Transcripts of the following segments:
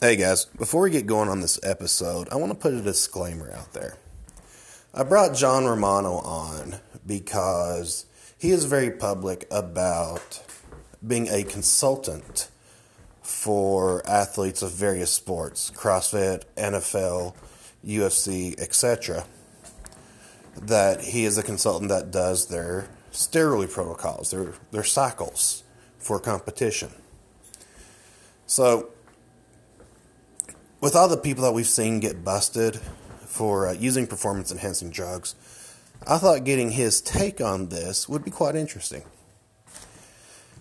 Hey guys, before we get going on this episode, I want to put a disclaimer out there. I brought John Romano on because he is very public about being a consultant for athletes of various sports CrossFit, NFL, UFC, etc. That he is a consultant that does their steroid protocols, their, their cycles for competition. So, with all the people that we've seen get busted for uh, using performance enhancing drugs, I thought getting his take on this would be quite interesting.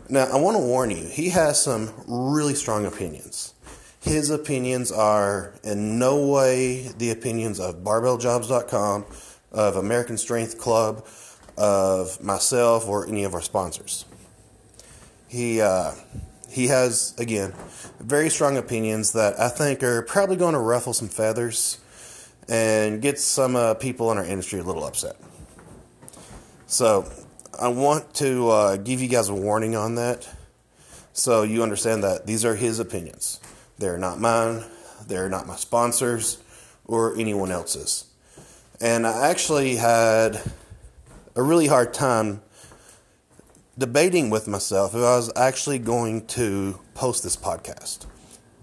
Now, I want to warn you, he has some really strong opinions. His opinions are in no way the opinions of barbelljobs.com, of American Strength Club, of myself, or any of our sponsors. He, uh, he has, again, very strong opinions that I think are probably going to ruffle some feathers and get some uh, people in our industry a little upset. So, I want to uh, give you guys a warning on that so you understand that these are his opinions. They're not mine, they're not my sponsors, or anyone else's. And I actually had a really hard time debating with myself if I was actually going to post this podcast.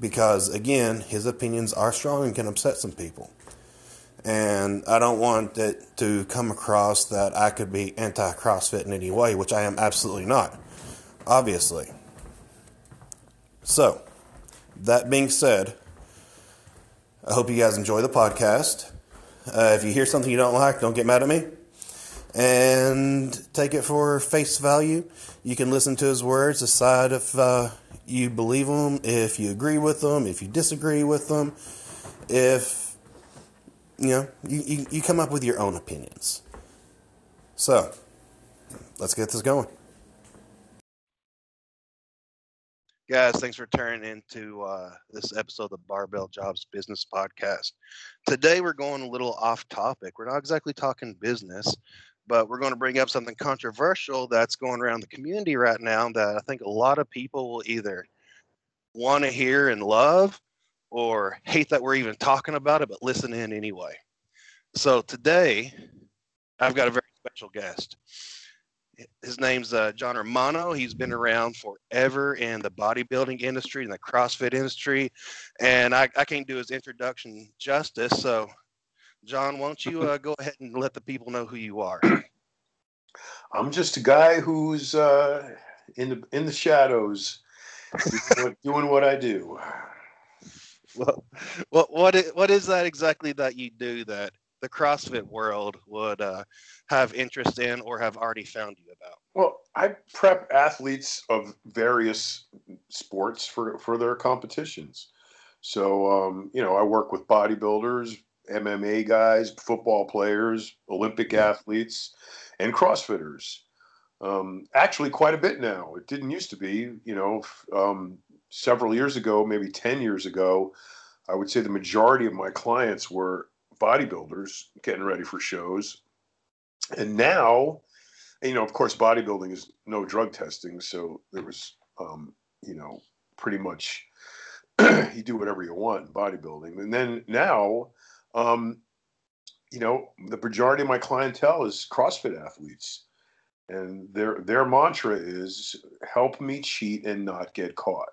Because, again, his opinions are strong and can upset some people. And I don't want it to come across that I could be anti CrossFit in any way, which I am absolutely not, obviously. So, that being said, I hope you guys enjoy the podcast. Uh, if you hear something you don't like, don't get mad at me and take it for face value. You can listen to his words, decide if uh, you believe them, if you agree with them, if you disagree with them, if you know, you, you, you come up with your own opinions. So, let's get this going. Guys, thanks for turning into uh, this episode of the Barbell Jobs Business Podcast. Today, we're going a little off topic. We're not exactly talking business, but we're going to bring up something controversial that's going around the community right now that I think a lot of people will either want to hear and love or hate that we're even talking about it, but listen in anyway. So today, I've got a very special guest. His name's uh, John Romano. He's been around forever in the bodybuilding industry and the CrossFit industry, and I, I can't do his introduction justice. So, John, won't you uh, go ahead and let the people know who you are? I'm just a guy who's uh, in the in the shadows, doing what I do well, what what is, what is that exactly that you do that the CrossFit world would uh, have interest in or have already found you about? Well, I prep athletes of various sports for for their competitions. So, um, you know, I work with bodybuilders, MMA guys, football players, Olympic athletes, and CrossFitters. Um, actually, quite a bit now. It didn't used to be. You know, um, several years ago, maybe 10 years ago, I would say the majority of my clients were bodybuilders getting ready for shows. And now, you know, of course, bodybuilding is no drug testing. So there was, um, you know, pretty much you do whatever you want in bodybuilding. And then now, um, you know, the majority of my clientele is CrossFit athletes. And their their mantra is help me cheat and not get caught.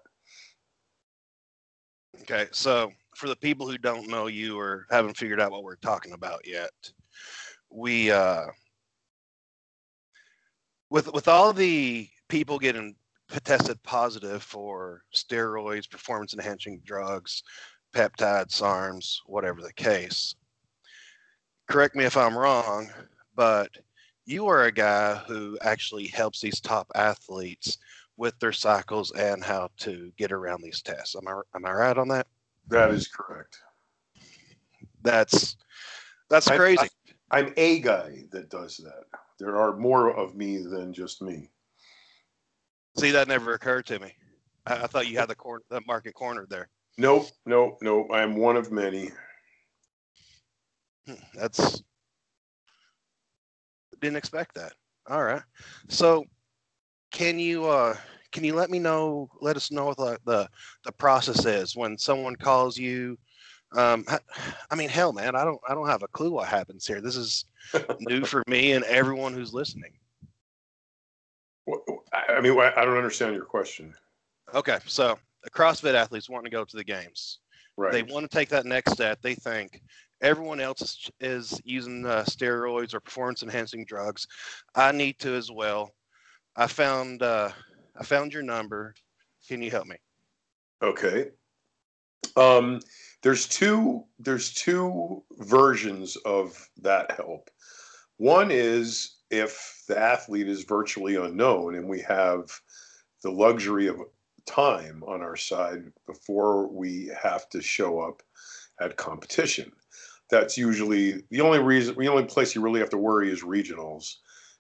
Okay, so for the people who don't know you or haven't figured out what we're talking about yet, we uh, with with all the people getting tested positive for steroids, performance enhancing drugs, peptides, SARMs, whatever the case. Correct me if I'm wrong, but you are a guy who actually helps these top athletes with their cycles and how to get around these tests. Am I am I right on that? That is correct. That's that's crazy. I, I'm a guy that does that. There are more of me than just me. See, that never occurred to me. I, I thought you had the corner, the market cornered there. Nope, nope, nope. I am one of many. That's didn't expect that. All right. So, can you uh can you let me know? Let us know what the the, the process is when someone calls you. Um, I mean, hell, man, I don't I don't have a clue what happens here. This is new for me and everyone who's listening. I mean, I don't understand your question. Okay, so CrossFit athletes wanting to go to the games. Right. They want to take that next step. They think everyone else is, is using uh, steroids or performance enhancing drugs. I need to as well. I found uh, I found your number. Can you help me? Okay. Um, there's two there's two versions of that help. One is if the athlete is virtually unknown and we have the luxury of time on our side before we have to show up at competition. That's usually the only reason, the only place you really have to worry is regionals.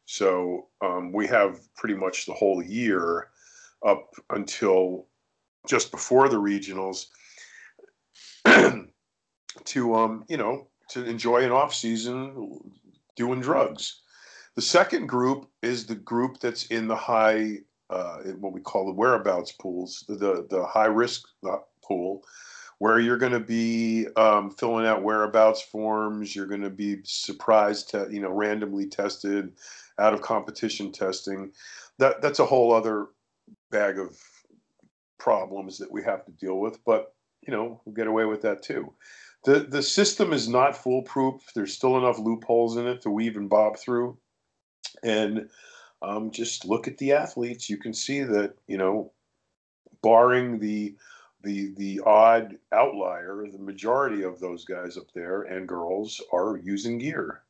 So um, we have pretty much the whole year up until just before the regionals to um, you know to enjoy an off season doing drugs. The second group is the group that's in the high, uh, what we call the whereabouts pools, the the, high risk uh, pool, where you're going to be um, filling out whereabouts forms. You're going to be surprised, to, you know, randomly tested, out of competition testing. That that's a whole other bag of problems that we have to deal with. But you know, we'll get away with that too. The the system is not foolproof. There's still enough loopholes in it to weave and bob through and um, just look at the athletes. You can see that you know, barring the the the odd outlier, the majority of those guys up there and girls are using gear.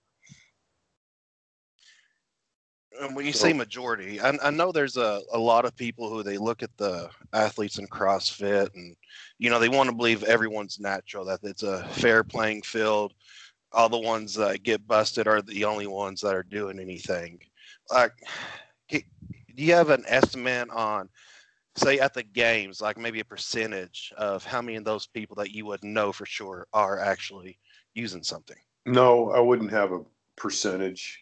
And when you so, say majority, I, I, know there's a, a lot of people who they look at the athletes in CrossFit and, you know, they want to believe everyone's natural, that it's a fair playing field all the ones that get busted are the only ones that are doing anything. Like, do you have an estimate on, say, at the games, like maybe a percentage of how many of those people that you would know for sure are actually using something? No, I wouldn't have a percentage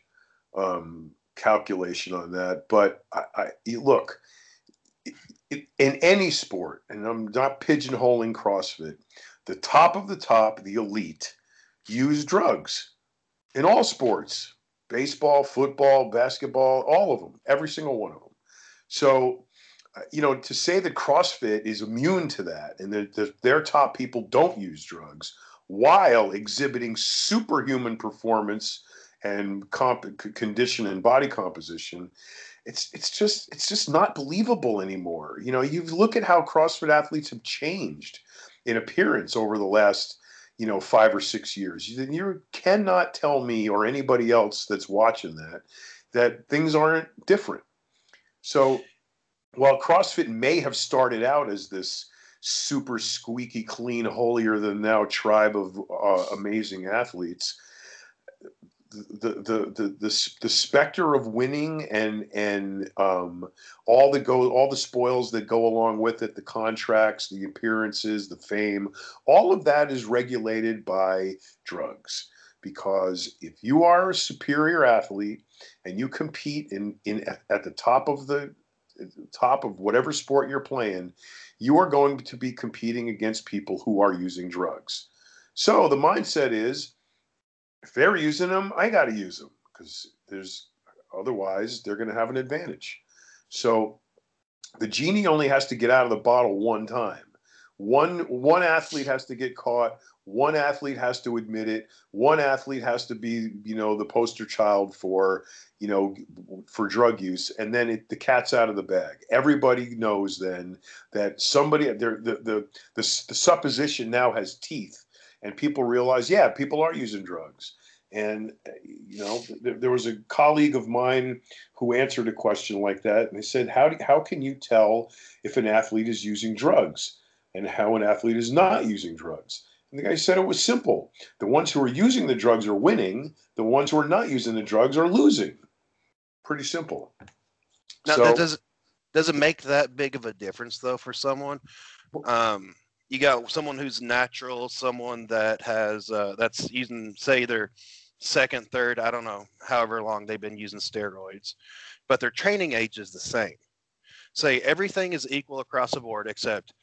um, calculation on that. But I, I look in any sport, and I'm not pigeonholing CrossFit. The top of the top, the elite use drugs in all sports baseball, football, basketball, all of them, every single one of them. So, uh, you know, to say that CrossFit is immune to that and that their top people don't use drugs while exhibiting superhuman performance and comp- condition and body composition it's it's just it's just not believable anymore you know you look at how crossfit athletes have changed in appearance over the last you know five or six years. You, you cannot tell me or anybody else that's watching that that things aren't different. So while crossfit may have started out as this super squeaky clean holier than thou tribe of uh, amazing athletes the the the the, the specter of winning and and um, all the go all the spoils that go along with it, the contracts, the appearances, the fame, all of that is regulated by drugs. Because if you are a superior athlete and you compete in in at the top of the top of whatever sport you're playing, you are going to be competing against people who are using drugs. So the mindset is if they're using them, I got to use them because there's otherwise they're going to have an advantage. So the genie only has to get out of the bottle one time. One one athlete has to get caught. One athlete has to admit it. One athlete has to be, you know, the poster child for, you know, for drug use, and then it, the cat's out of the bag. Everybody knows then that somebody, the, the the the supposition now has teeth and people realize, yeah, people are using drugs. And you know, th- there was a colleague of mine who answered a question like that, and they said, "How do, how can you tell if an athlete is using drugs and how an athlete is not using drugs?" And the guy said it was simple: the ones who are using the drugs are winning; the ones who are not using the drugs are losing. Pretty simple. Now, so, that does does it make that big of a difference though for someone? Um, you got someone who's natural, someone that has uh, that's using say their second, third, I don't know, however long they've been using steroids, but their training age is the same. say everything is equal across the board except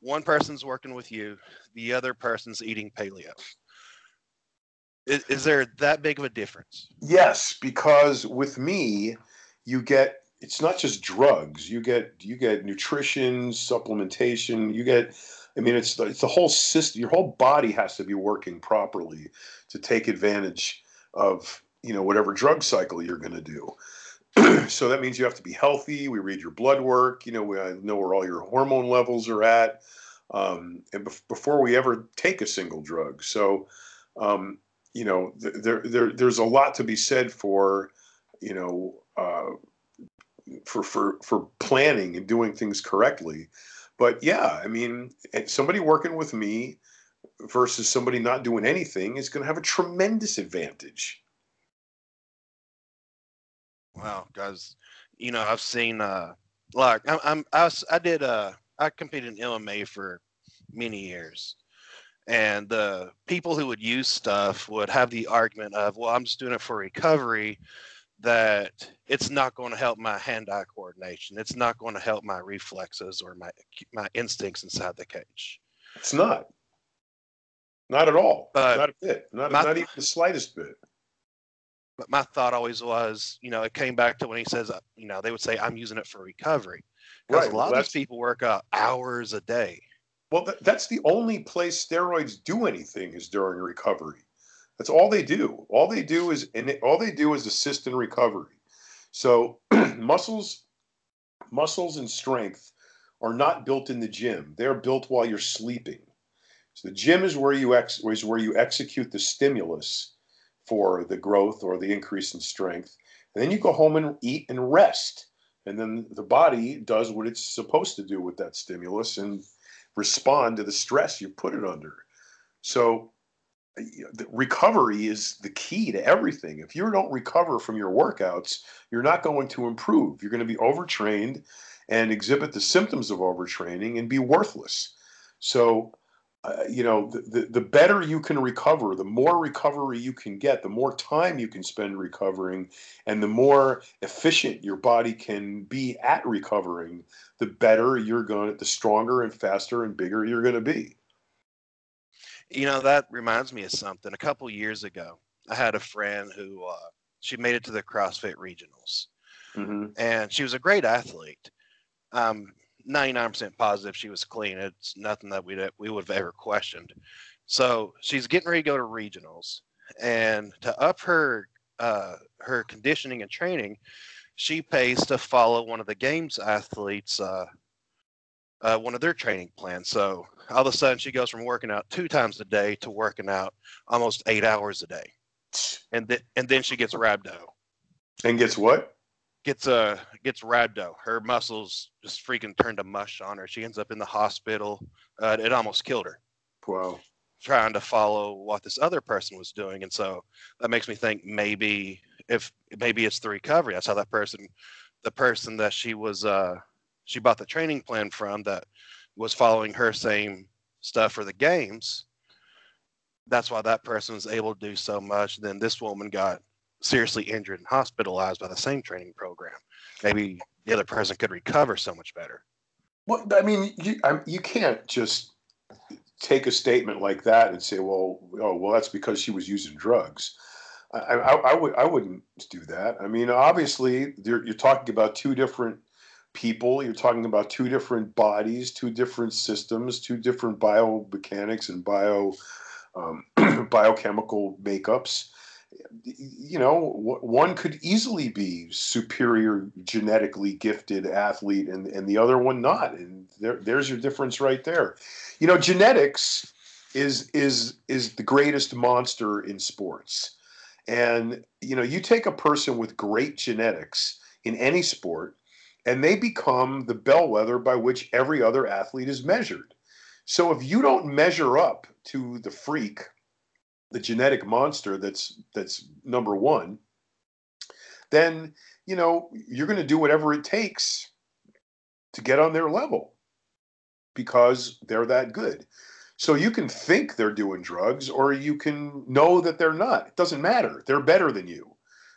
one person's working with you, the other person's eating paleo. Is, is there that big of a difference? Yes, because with me, you get it's not just drugs. You get you get nutrition, supplementation. You get, I mean, it's the, it's the whole system. Your whole body has to be working properly to take advantage of you know whatever drug cycle you're going to do. so that means you have to be healthy. We read your blood work. You know, we know where all your hormone levels are at, um, and bef- before we ever take a single drug. So, um, you know, th- there, there there's a lot to be said for, you know, uh, for for for planning and doing things correctly. But yeah, I mean, somebody working with me versus somebody not doing anything is going to have a tremendous advantage. Wow, guys, you know I've seen uh like I'm, I'm I, I did uh I competed in MMA for many years, and the people who would use stuff would have the argument of, well, I'm just doing it for recovery, that it's not going to help my hand-eye coordination. It's not going to help my reflexes or my my instincts inside the cage. It's not. Not at all. But not a bit. Not, my, not even the slightest bit. But my thought always was, you know, it came back to when he says, you know, they would say, I'm using it for recovery. Because right. a lot well, of these people work out hours a day. Well, that's the only place steroids do anything is during recovery. That's all they do. All they do is, and all they do is assist in recovery. So muscles, muscles and strength are not built in the gym. They're built while you're sleeping. So the gym is where you ex, is where you execute the stimulus for the growth or the increase in strength. And then you go home and eat and rest. And then the body does what it's supposed to do with that stimulus and respond to the stress you put it under. So recovery is the key to everything. If you don't recover from your workouts, you're not going to improve. You're going to be overtrained and exhibit the symptoms of overtraining and be worthless. So uh, you know, the, the, the better you can recover, the more recovery you can get, the more time you can spend recovering, and the more efficient your body can be at recovering, the better you're going to, the stronger and faster and bigger you're going to be. You know, that reminds me of something. A couple years ago, I had a friend who uh, she made it to the CrossFit regionals, mm-hmm. and she was a great athlete. Um, 99% positive she was clean. It's nothing that we we would have ever questioned. So she's getting ready to go to regionals, and to up her uh, her conditioning and training, she pays to follow one of the games athletes. Uh, uh, one of their training plans. So all of a sudden, she goes from working out two times a day to working out almost eight hours a day, and then and then she gets rhabdo. And gets what? gets uh gets rhabdo. Her muscles just freaking turned to mush on her. She ends up in the hospital. Uh, it almost killed her. Wow. Trying to follow what this other person was doing, and so that makes me think maybe if maybe it's the recovery. That's how that person, the person that she was uh she bought the training plan from that was following her same stuff for the games. That's why that person was able to do so much. Then this woman got seriously injured and hospitalized by the same training program. Maybe the other person could recover so much better. Well, I mean, you I, you can't just take a statement like that and say, "Well, oh, well, that's because she was using drugs." I, I, I would I wouldn't do that. I mean, obviously, you're talking about two different people. You're talking about two different bodies, two different systems, two different biomechanics and bio um, biochemical makeups you know, one could easily be superior genetically gifted athlete and, and the other one not. And there, there's your difference right there. You know, genetics is is is the greatest monster in sports. And you know, you take a person with great genetics in any sport and they become the bellwether by which every other athlete is measured. So if you don't measure up to the freak the genetic monster that's that's number one, then you know you're going to do whatever it takes to get on their level because they're that good. So you can think they're doing drugs or you can know that they're not. It doesn't matter. They're better than you.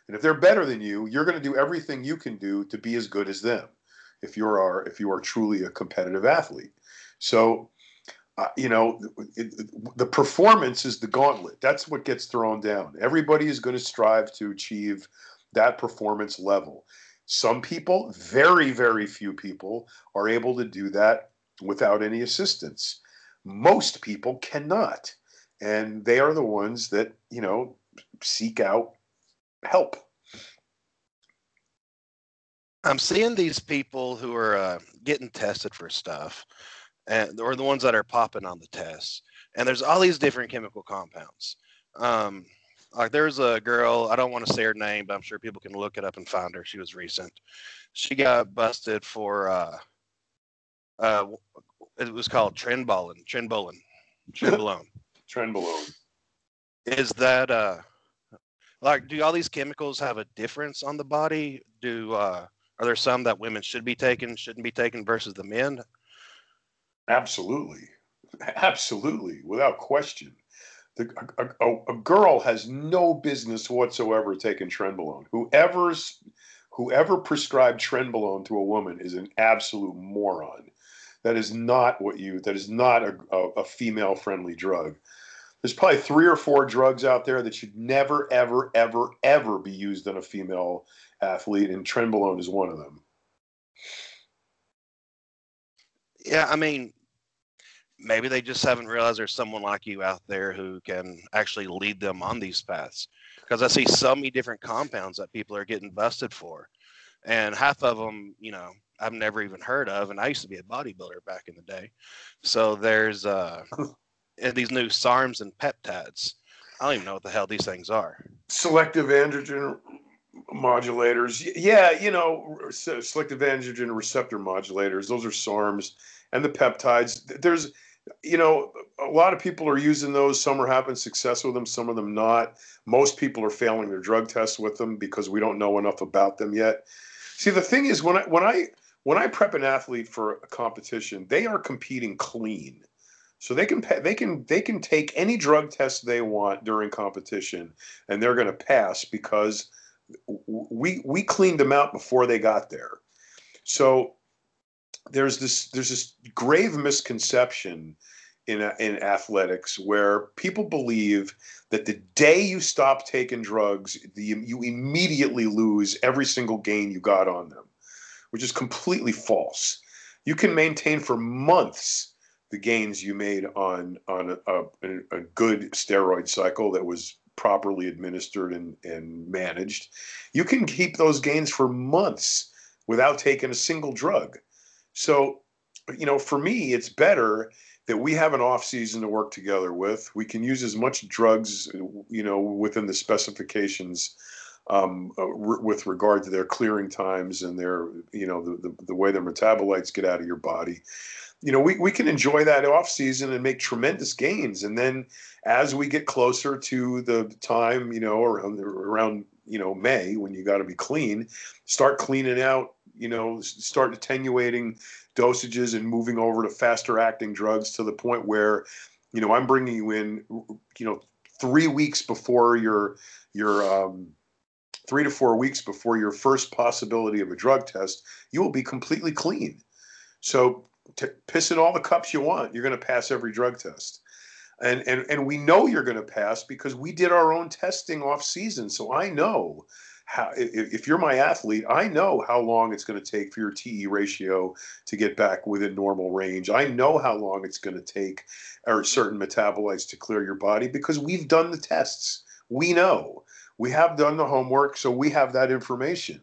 And if they're better than you, you're going to do everything you can do to be as good as them. if you're our, if you are truly a competitive athlete. So, uh, you know, it, it, the performance is the gauntlet. That's what gets thrown down. Everybody is going to strive to achieve that performance level. Some people, very, very few people, are able to do that without any assistance. Most people cannot. And they are the ones that, you know, seek out help. I'm seeing these people who are uh, getting tested for stuff, and or the ones that are popping on the tests. And there's all these different chemical compounds. Um, like there's a girl, I don't want to say her name, but I'm sure people can look it up and find her. She was recent. She got busted for uh, uh, it was called trenbolone, trenbolone, trenbolone. Trenbolone. Is that uh, like do all these chemicals have a difference on the body? Do uh, are there some that women should be taking, shouldn't be taken versus the men? Absolutely, absolutely, without question. The, a, a, a, girl has no business whatsoever taking trenbolone. Whoever's whoever prescribed trenbolone to a woman is an absolute moron. That is not what you. That is not a, a female friendly drug. There's probably three or four drugs out there that should never, ever, ever, ever be used on a female athlete, and trenbolone is one of them. Yeah, I mean, maybe they just haven't realized there's someone like you out there who can actually lead them on these paths. Because I see so many different compounds that people are getting busted for, and half of them, you know, I've never even heard of. And I used to be a bodybuilder back in the day, so there's uh, these new SARMs and peptides. I don't even know what the hell these things are. Selective androgen modulators. Yeah, you know, selective androgen receptor modulators. Those are SARMs and the peptides. There's, you know, a lot of people are using those. Some are having success with them, some of them not. Most people are failing their drug tests with them because we don't know enough about them yet. See, the thing is, when I when I when I prep an athlete for a competition, they are competing clean. So they can they can they can take any drug test they want during competition, and they're going to pass because we we cleaned them out before they got there. So there's this there's this grave misconception in in athletics where people believe that the day you stop taking drugs, the, you immediately lose every single gain you got on them, which is completely false. You can maintain for months the gains you made on on a, a, a good steroid cycle that was properly administered and, and managed, you can keep those gains for months without taking a single drug. So, you know, for me, it's better that we have an off season to work together with. We can use as much drugs, you know, within the specifications um, uh, re- with regard to their clearing times and their, you know, the, the, the way their metabolites get out of your body you know, we, we can enjoy that off season and make tremendous gains. And then as we get closer to the time, you know, around, around you know, May when you got to be clean, start cleaning out, you know, start attenuating dosages and moving over to faster acting drugs to the point where, you know, I'm bringing you in, you know, three weeks before your, your, um, three to four weeks before your first possibility of a drug test, you will be completely clean. So t- piss in all the cups you want. You're going to pass every drug test. And, and, and we know you're going to pass because we did our own testing off season. So I know how, if, if you're my athlete, I know how long it's going to take for your TE ratio to get back within normal range. I know how long it's going to take or certain metabolites to clear your body because we've done the tests. We know we have done the homework, so we have that information.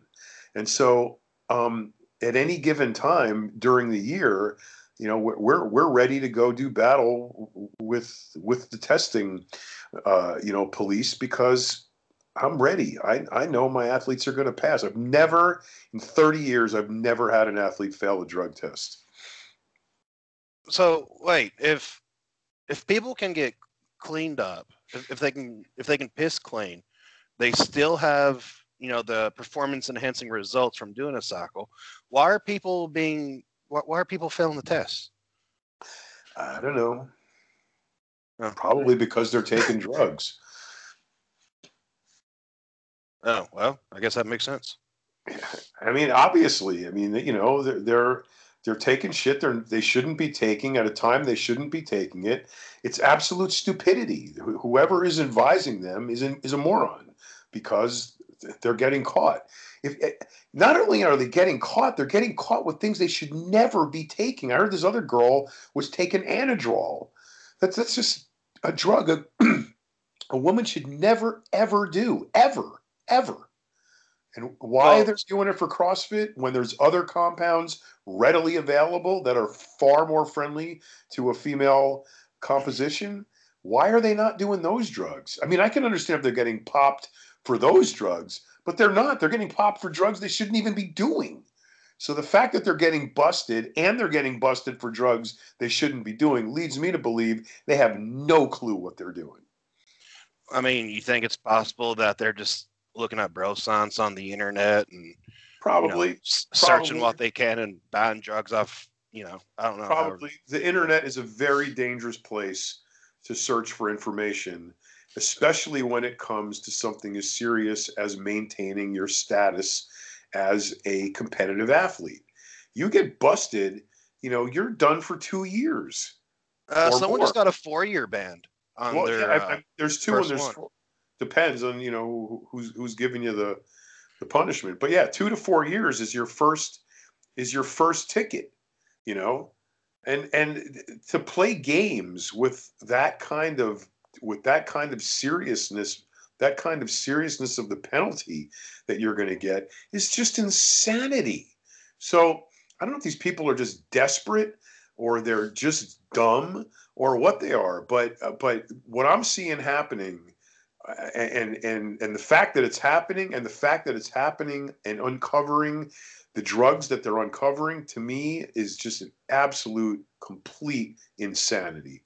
And so um, at any given time during the year, you know, we're we're ready to go do battle with with the testing, uh, you know, police because I'm ready. I I know my athletes are going to pass. I've never in 30 years I've never had an athlete fail a drug test. So wait, if if people can get cleaned up, if, if they can if they can piss clean, they still have you know the performance enhancing results from doing a cycle why are people being why, why are people failing the test i don't know oh. probably because they're taking drugs oh well i guess that makes sense I mean, obviously, I mean, you know, they're they're, they're taking shit they're they shouldn't be taking at a time they shouldn't be taking it. It's absolute stupidity. Whoever is advising them is is a moron because they're getting caught. If eh, not only are they getting caught, they're getting caught with things they should never be taking. I heard this other girl was taking Anadrol. That's that's just a drug a, a woman should never ever do ever ever. And why Well- they're doing it for CrossFit when there's other compounds readily available that are far more friendly to a female composition? Why are they not doing those drugs? I mean, I can understand if they're getting popped for those drugs, but they're not. They're getting popped for drugs they shouldn't even be doing. So the fact that they're getting busted and they're getting busted for drugs they shouldn't be doing leads me to believe they have no clue what they're doing. I mean, you think it's possible that they're just looking at bro science on the internet and you know, Probably, s- searching probably. what they can and buying drugs off. You know, I don't know. how- probably the internet is a very dangerous place to search for information especially when it comes to something as serious as maintaining your status as a competitive athlete you get busted you know you're done for two years Uh, someone more. just got a four-year ban on well, their. yeah, I- uh, I- there's two and there's one. four. depends on you know who's who's giving you the the punishment but yeah two to four years is your first is your first ticket you know and and to play games with that kind of with that kind of seriousness that kind of seriousness of the penalty that you're going to get is just insanity. So i don't know if these people are just desperate or they're just dumb or what they are but uh, but what i'm seeing happening uh, and and and the fact that it's happening and the fact that it's happening and uncovering the drugs that they're uncovering to me is just an absolute complete insanity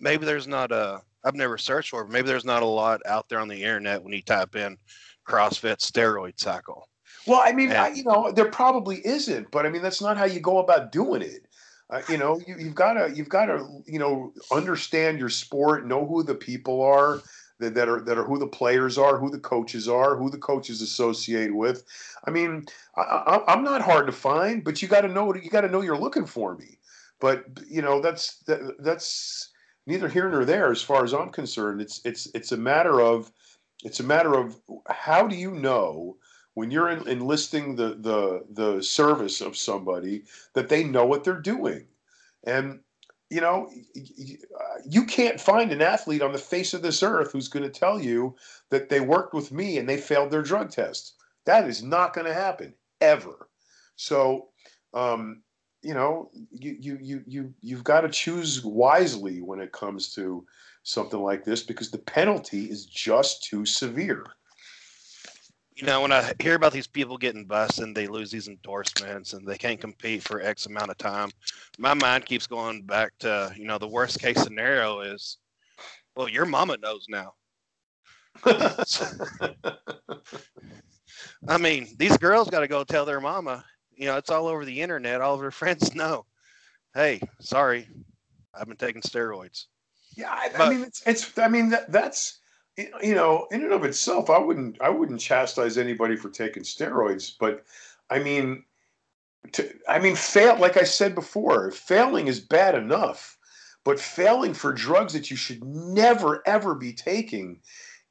maybe there's not a. I've never searched for, it, but maybe there's not a lot out there on the internet when you type in CrossFit steroid cycle. well i mean I, you know there probably isn't but i mean that's not how you go about doing it uh, you know you, you've got to you've got to you know understand your sport know who the people are that, that are that are who the players are who the coaches are who the coaches associate with i mean I, I, i'm not hard to find but you got to know you got to know you're looking for me but you know that's that, that's neither here nor there as far as i'm concerned. It's it's it's a matter of it's a matter of how do you know when you're en- enlisting the the the service of somebody that they know what they're doing? And you know you can't find an athlete on the face of this earth who's going to tell you that they worked with me and they failed their drug test. That is not going to happen ever. So um you know you you you you you've got to choose wisely when it comes to something like this because the penalty is just too severe You know, when I hear about these people getting busted and they lose these endorsements and they can't compete for X amount of time, my mind keeps going back to, you know, the worst case scenario is, well, your mama knows now. I mean, these girls got to go tell their mama. You know, it's all over the internet. All of her friends know. Hey, sorry, I've been taking steroids. Yeah, I, I mean, it's, it's. I mean, that, that's you know, in and of itself, I wouldn't, I wouldn't chastise anybody for taking steroids, but I mean, to, I mean, fail. Like I said before, failing is bad enough, but failing for drugs that you should never ever be taking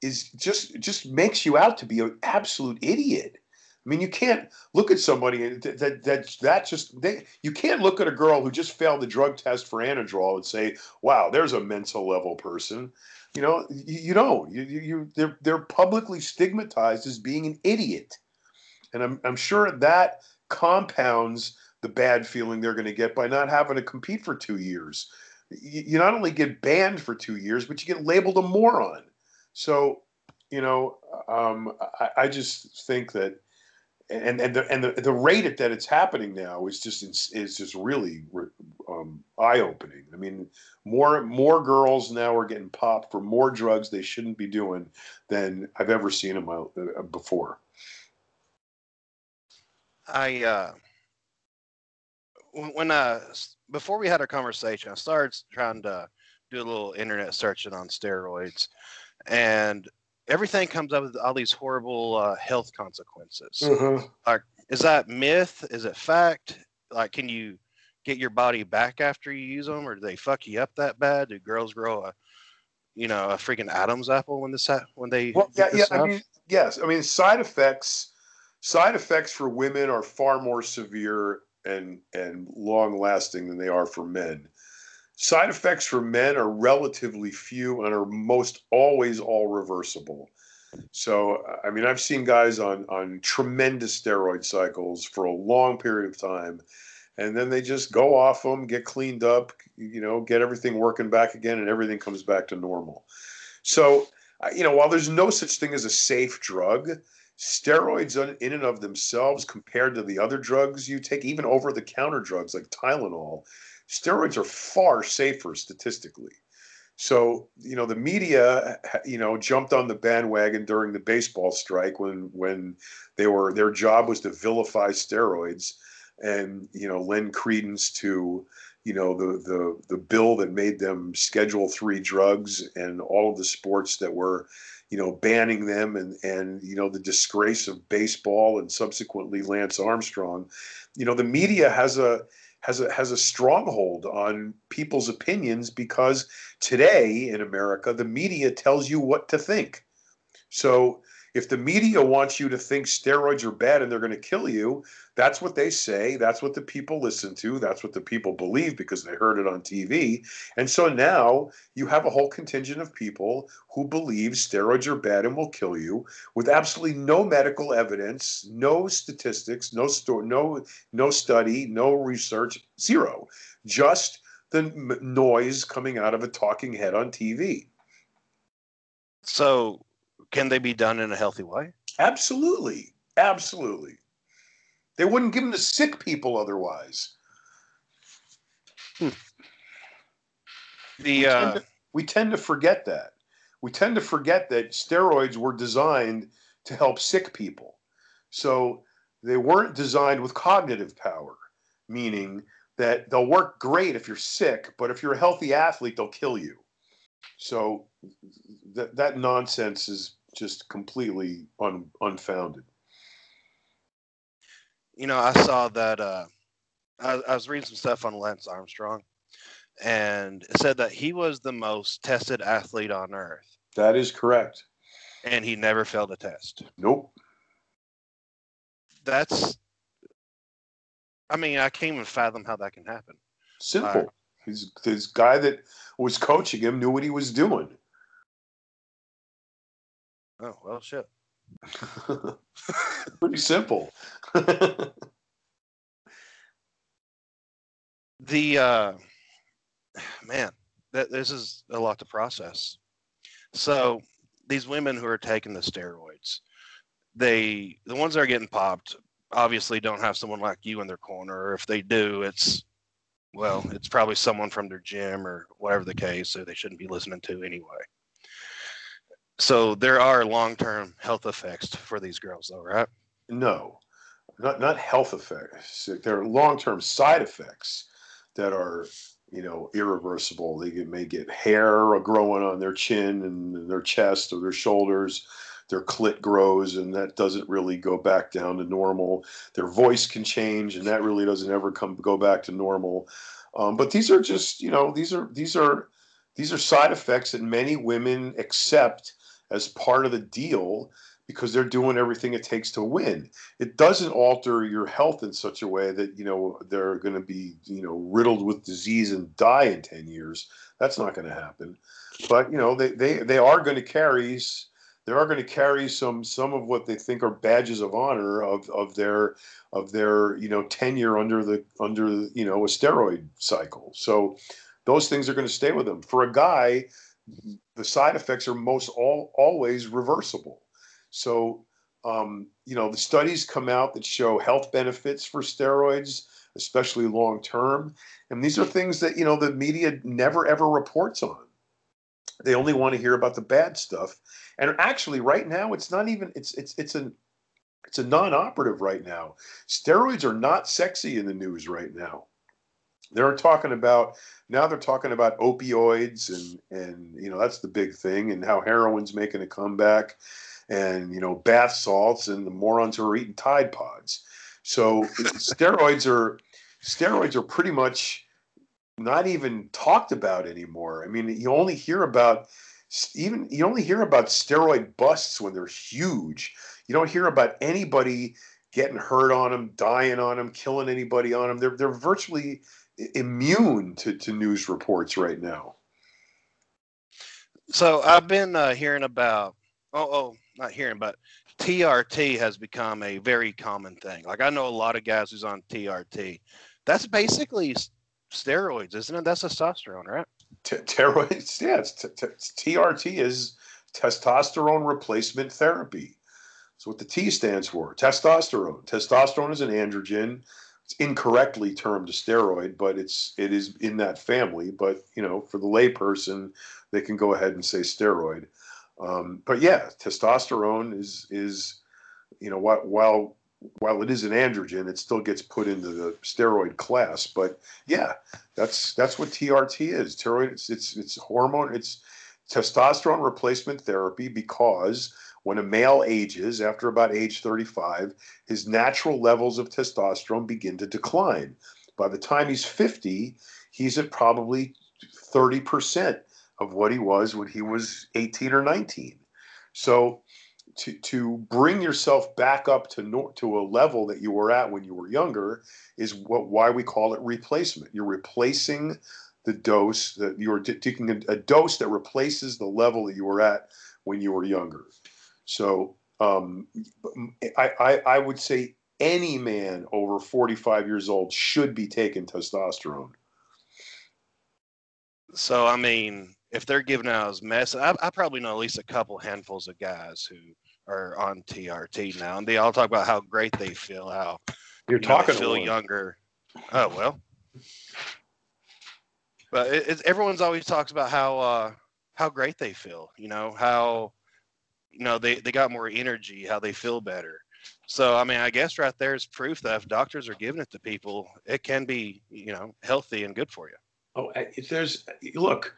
is just just makes you out to be an absolute idiot. I mean, you can't look at somebody that that that, that just they you can't look at a girl who just failed the drug test for Anadrol and say, "Wow, there's a mental level person." You know, you, you don't. You, you you they're they're publicly stigmatized as being an idiot, and I'm I'm sure that compounds the bad feeling they're going to get by not having to compete for two years. You, you not only get banned for two years, but you get labeled a moron. So, you know, um, I, I just think that and and the and the, the rate at that it's happening now is just is just really um, eye opening. I mean, more more girls now are getting popped for more drugs they shouldn't be doing than I've ever seen in my uh, before. I uh when when uh before we had our conversation, I started trying to do a little internet searching on steroids, and everything comes up with all these horrible uh, health consequences. Uh-huh. Is that myth? Is it fact? Like, can you get your body back after you use them, or do they fuck you up that bad? Do girls grow a, you know, a freaking Adam's apple when this ha- when they? Well, yeah, yeah. stuff? I mean, yes. I mean, side effects. Side effects for women are far more severe and and long lasting than they are for men. Side effects for men are relatively few and are most always all reversible. So, I mean, I've seen guys on on tremendous steroid cycles for a long period of time, and then they just go off them, get cleaned up, you know, get everything working back again, and everything comes back to normal. So, you know, while there's no such thing as a safe drug, steroids in and of themselves, compared to the other drugs you take, even over the counter drugs like Tylenol, steroids are far safer statistically. So, you know, the media, you know, jumped on the bandwagon during the baseball strike when when they were their job was to vilify steroids and, you know, lend credence to, you know, the the the bill that made them schedule 3 drugs and all of the sports that were, you know, banning them and and you know, the disgrace of baseball and subsequently Lance Armstrong. You know, the media has a has a has a stronghold on people's opinions because today in America the media tells you what to think. So if the media wants you to think steroids are bad and they're going to kill you, that's what they say, that's what the people listen to, that's what the people believe because they heard it on TV. And so now you have a whole contingent of people who believe steroids are bad and will kill you with absolutely no medical evidence, no statistics, no sto- no no study, no research, zero. Just the m- noise coming out of a talking head on TV. so, can they be done in a healthy way? Absolutely. Absolutely. They wouldn't give them to sick people otherwise. The We uh, tend, to, we tend to forget that. We tend to forget that steroids were designed to help sick people. So they weren't designed with cognitive power, meaning that they'll work great if you're sick, but if you're a healthy athlete, they'll kill you. So that that nonsense is just completely un, unfounded. you know, I saw that. Uh, I, I was reading some stuff on Lance Armstrong, and it said that he was the most tested athlete on earth, That is correct. and he never failed a test. Nope. That's. I mean, I can't even fathom how that can happen. Simple. Right. He's this guy that was coaching him knew what he was doing. Oh well, shit. Pretty simple. The uh, man, that this is a lot to process. So these women who are taking the steroids, they the ones that are getting popped obviously don't have someone like you in their corner. Or if they do, it's well, it's probably someone from their gym or whatever the case, so they shouldn't be listening to anyway. So there are long-term health effects for these girls, though, right? no, not not health effects. There are long term side effects that are you know irreversible. They may get hair growing on their chin and their chest or their shoulders. Their clit grows, and that doesn't really go back down to normal. Their voice can change, and that really doesn't ever come go back to normal. Um, but these are just you know these are these are these are side effects that many women accept as part of the deal because they're doing everything it takes to win. It doesn't alter your health in such a way that you know they're going to be you know riddled with disease and die in ten years. That's not going to happen. But you know they they they are going to carry they are going to carry some some of what they think are badges of honor of of their of their you know tenure under the under you know a steroid cycle. So those things are going to stay with them. For a guy, the side effects are most all always reversible. So, um, you know, the studies come out that show health benefits for steroids, especially long term. And these are things that, you know, the media never ever reports on. They only want to hear about the bad stuff. And actually, right now, it's not even it's it's it's an it's a non-operative right now. Steroids are not sexy in the news right now. They're talking about now they're talking about opioids and and you know that's the big thing and how heroin's making a comeback and you know bath salts and the morons who are eating tide pods. So steroids are steroids are pretty much not even talked about anymore. I mean you only hear about even you only hear about steroid busts when they're huge. You don't hear about anybody getting hurt on them dying on them killing anybody on them they're, they're virtually immune to, to news reports right now. So I've been uh, hearing about, oh, oh, not hearing, but TRT has become a very common thing. Like I know a lot of guys who's on TRT. That's basically steroids, isn't it? That's testosterone, right? T- steroids, yeah. It's t- t- TRT is testosterone replacement therapy. That's what the T stands for. Testosterone. Testosterone is an androgen it's incorrectly termed a steroid, but it's it is in that family. But you know, for the layperson, they can go ahead and say steroid. Um, but yeah, testosterone is is you know while while while it is an androgen, it still gets put into the steroid class. But yeah, that's that's what TRT is. Steroid. It's it's, it's hormone. It's testosterone replacement therapy because when a male ages, after about age 35, his natural levels of testosterone begin to decline. By the time he's 50, he's at probably 30% of what he was when he was 18 or 19. So to, to bring yourself back up to to a level that you were at when you were younger is what why we call it replacement. You're replacing the dose that you're taking a, a dose that replaces the level that you were at when you were younger. So um, I, I, I would say any man over 45 years old should be taking testosterone. So, I mean, if they're giving out as mess, I, I, probably know at least a couple handfuls of guys who are on TRT now, and they all talk about how great they feel, how you're you talking know, feel younger. Oh well, but it, everyone's always talks about how uh, how great they feel. You know how you know they, they got more energy how they feel better. So i mean i guess right there is proof that if doctors are giving it to people it can be you know healthy and good for you. Oh if there's look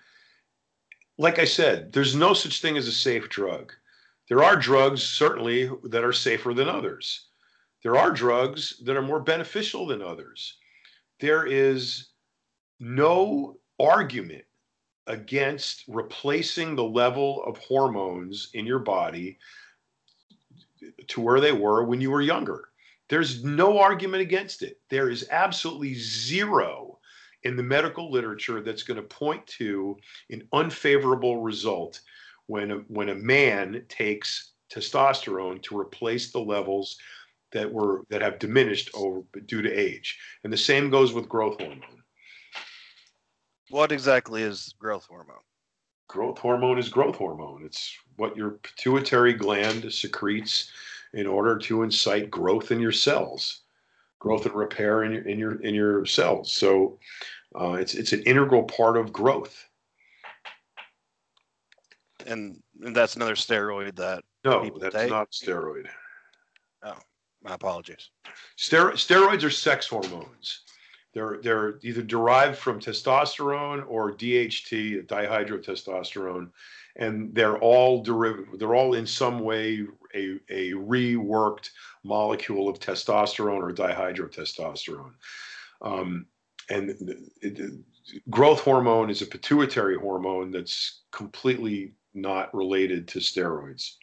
like i said there's no such thing as a safe drug. There are drugs certainly that are safer than others. There are drugs that are more beneficial than others. There is no argument against replacing the level of hormones in your body to where they were when you were younger. There's no argument against it. There is absolutely zero in the medical literature that's going to point to an unfavorable result when a, when a man takes testosterone to replace the levels that were that have diminished over due to age. And the same goes with growth hormone. What exactly is growth hormone? Growth hormone is growth hormone. It's what your pituitary gland secretes in order to incite growth in your cells, growth and repair in your in your in your cells. So uh, it's it's an integral part of growth. And, and that's another steroid that no, that's take? not steroid. Oh, my apologies. Stero- steroids are sex hormones. They're they're either derived from testosterone or DHT, dihydrotestosterone, and they're all derivative. They're all in some way a, a reworked molecule of testosterone or dihydrotestosterone. Um, and it, it, growth hormone is a pituitary hormone that's completely not related to steroids.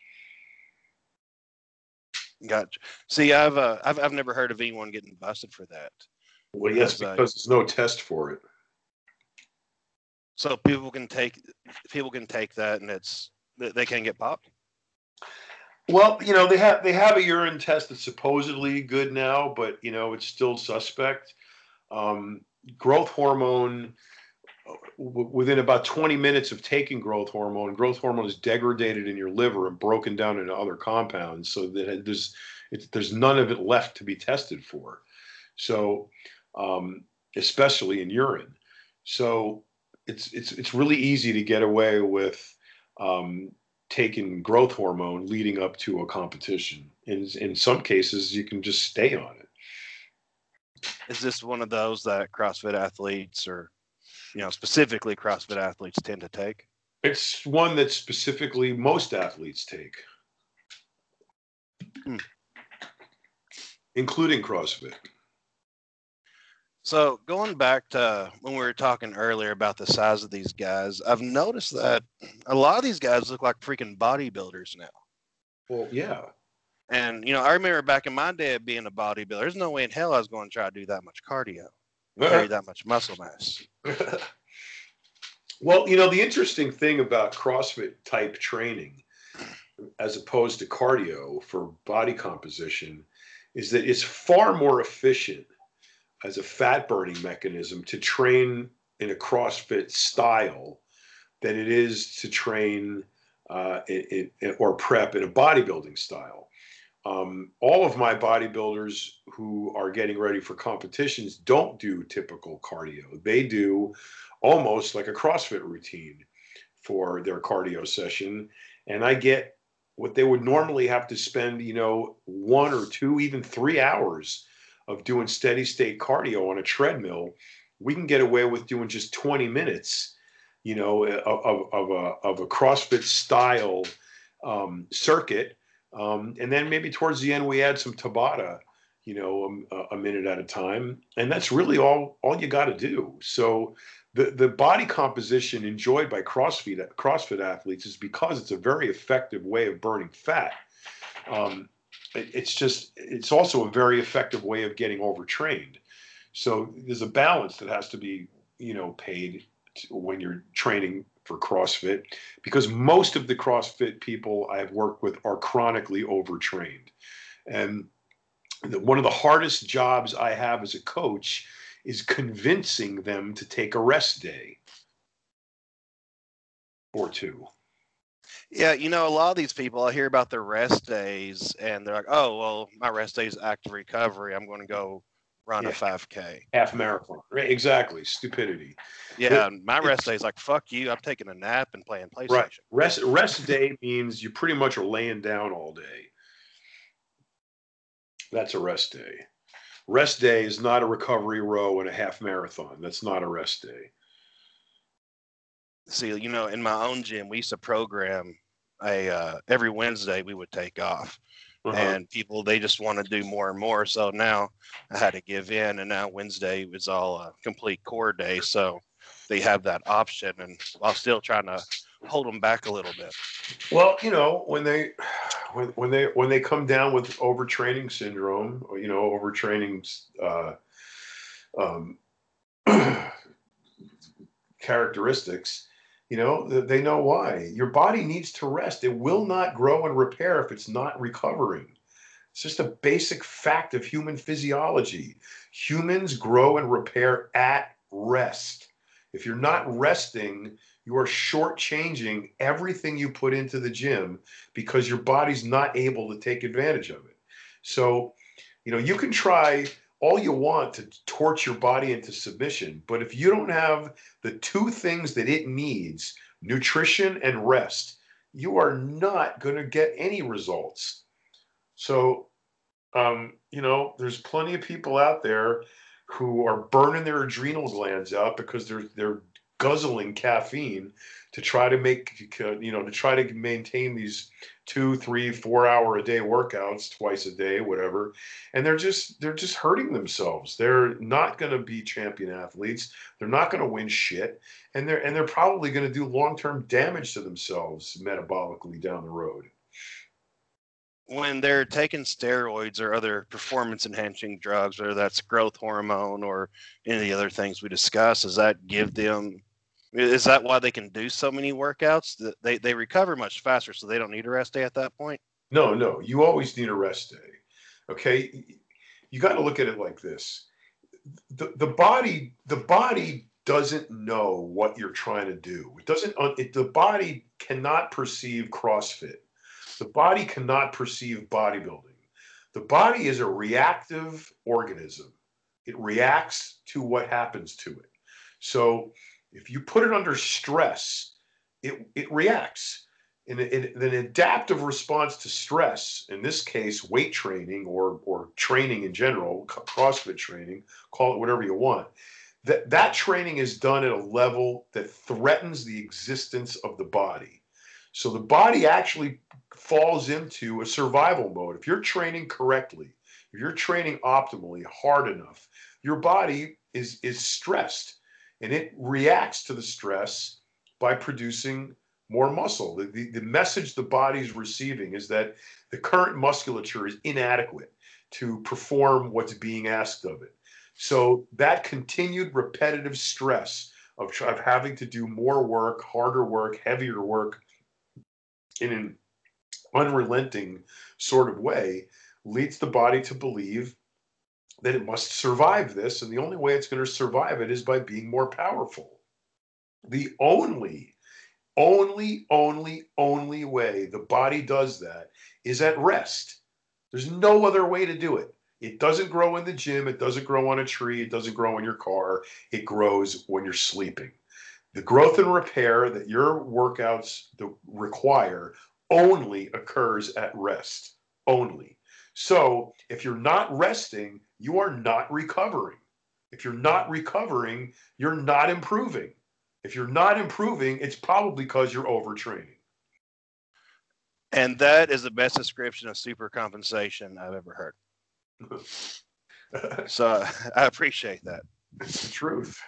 Gotcha. See, I've, uh, I've I've never heard of anyone getting busted for that. Well, yes, because there's no test for it. So people can take people can take that, and it's they can get popped. Well, you know they have they have a urine test that's supposedly good now, but you know it's still suspect. Um, growth hormone within about 20 minutes of taking growth hormone, growth hormone is degraded in your liver and broken down into other compounds, so that there's there's none of it left to be tested for. So um, especially in urine. So it's it's it's really easy to get away with um, taking growth hormone leading up to a competition. In in some cases, you can just stay on it. is this one of those that CrossFit athletes or, you know, specifically CrossFit athletes tend to take? It's one that specifically most athletes take, Hmm. including CrossFit. So going back to when we were talking earlier about the size of these guys, I've noticed that a lot of these guys look like freaking bodybuilders now. Well, yeah. And you know, I remember back in my day of being a bodybuilder, there's no way in hell I was going to try to do that much cardio, carry that much muscle mass. well, you know, the interesting thing about CrossFit type training, as opposed to cardio for body composition, is that it's far more efficient as a fat burning mechanism to train in a CrossFit style than it is to train uh, in, in, or prep in a bodybuilding style. Um, all of my bodybuilders who are getting ready for competitions don't do typical cardio. They do almost like a CrossFit routine for their cardio session. And I get what they would normally have to spend, you know, one or two, even three hours of doing steady state cardio on a treadmill. We can get away with doing just 20 minutes, you know, of, of, a, of a CrossFit style um, circuit um, and then maybe towards the end we add some Tabata, you know, um, a, a minute at a time, and that's really all all you got to do. So the the body composition enjoyed by CrossFit CrossFit athletes is because it's a very effective way of burning fat. Um, it's just it's also a very effective way of getting overtrained. So there's a balance that has to be you know paid when you're training for CrossFit because most of the CrossFit people I've worked with are chronically overtrained. And the, one of the hardest jobs I have as a coach is convincing them to take a rest day or two. Yeah, you know, a lot of these people, I hear about their rest days and they're like, oh, well, my rest day is active recovery. I'm going to go run yeah. a 5K. Half marathon. Right, exactly. Stupidity. Yeah, but my rest day is like, fuck you. I'm taking a nap and playing PlayStation. Right. Rest, rest day means you pretty much are laying down all day. That's a rest day. Rest day is not a recovery row and a half marathon. That's not a rest day. See, you know, in my own gym, we used to program a uh, every Wednesday we would take off uh-huh. and people they just want to do more and more. So now I had to give in, and now Wednesday was all a complete core day. So they have that option, and while still trying to hold them back a little bit. Well, you know, when they when, when they when they come down with overtraining syndrome, or you know, overtraining uh, um, characteristics, you know, they know why. Your body needs to rest. It will not grow and repair if it's not recovering. It's just a basic fact of human physiology. Humans grow and repair at rest. If you're not resting, you are shortchanging everything you put into the gym because your body's not able to take advantage of it. So, you know, you can try all you want to torch your body into submission. But if you don't have the two things that it needs, nutrition and rest, you are not going to get any results. So, um, you know, there's plenty of people out there who are burning their adrenal glands out because they're they're guzzling caffeine to try to make you know to try to maintain these two three four hour a day workouts twice a day whatever. And they're just they're just hurting themselves. They're not going to be champion athletes. They're not going to win shit. And they're and they're probably going to do long-term damage to themselves metabolically down the road. When they're taking steroids or other performance enhancing drugs whether that's growth hormone or any of the other things we discuss does that give them is that why they can do so many workouts? They they recover much faster, so they don't need a rest day at that point. No, no, you always need a rest day. Okay, you got to look at it like this: the the body the body doesn't know what you're trying to do. It doesn't. It, the body cannot perceive CrossFit. The body cannot perceive bodybuilding. The body is a reactive organism. It reacts to what happens to it. So if you put it under stress, it, it reacts. in, an adaptive response to stress, in this case, weight training or, or training in general, CrossFit training, call it whatever you want, that, that training is done at a level that threatens the existence of the body. So the body actually falls into a survival mode. If you're training correctly, if you're training optimally, hard enough, your body is, is stressed and it reacts to the stress by producing more muscle. The, the, the message the body is receiving is that the current musculature is inadequate to perform what's being asked of it. So that continued repetitive stress of, of having to do more work, harder work, heavier work in an unrelenting sort of way leads the body to believe that it must survive this. And the only way it's going to survive it is by being more powerful. The only only, only, only way the body does that is at rest. There's no other way to do it. It doesn't grow in the gym. It doesn't grow on a tree. It doesn't grow in your car. It grows when you're sleeping. The growth and repair that your workouts require only occurs at rest. Only. So if you're not resting, you are not recovering. If you're not recovering, you're not improving. If you're not improving, it's probably because you're overtraining. And that is the best description of super compensation I've ever heard. so I appreciate that. It's the truth.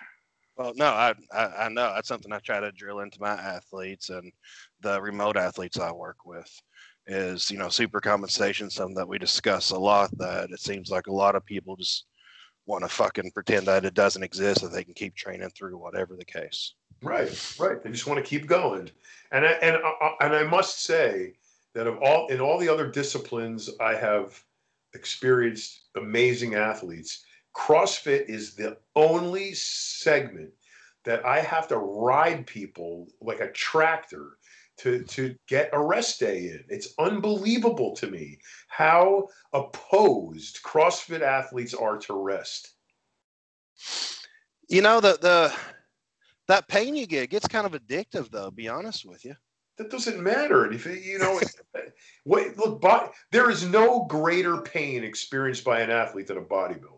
Well, no, I, I, I know that's something I try to drill into my athletes and the remote athletes I work with is you know super compensation something that we discuss a lot that it seems like a lot of people just want to fucking pretend that it doesn't exist that they can keep training through whatever the case Right, right. They just want to keep going, and I, and uh, uh, and I must say that of all in all the other disciplines I have experienced amazing athletes. CrossFit is the only segment that I have to ride people like a tractor to to get a rest day in. It's unbelievable to me how opposed CrossFit athletes are to rest. You know the the that pain you get gets kind of addictive though be honest with you that doesn't matter if you know wait look but there is no greater pain experienced by an athlete than a bodybuilder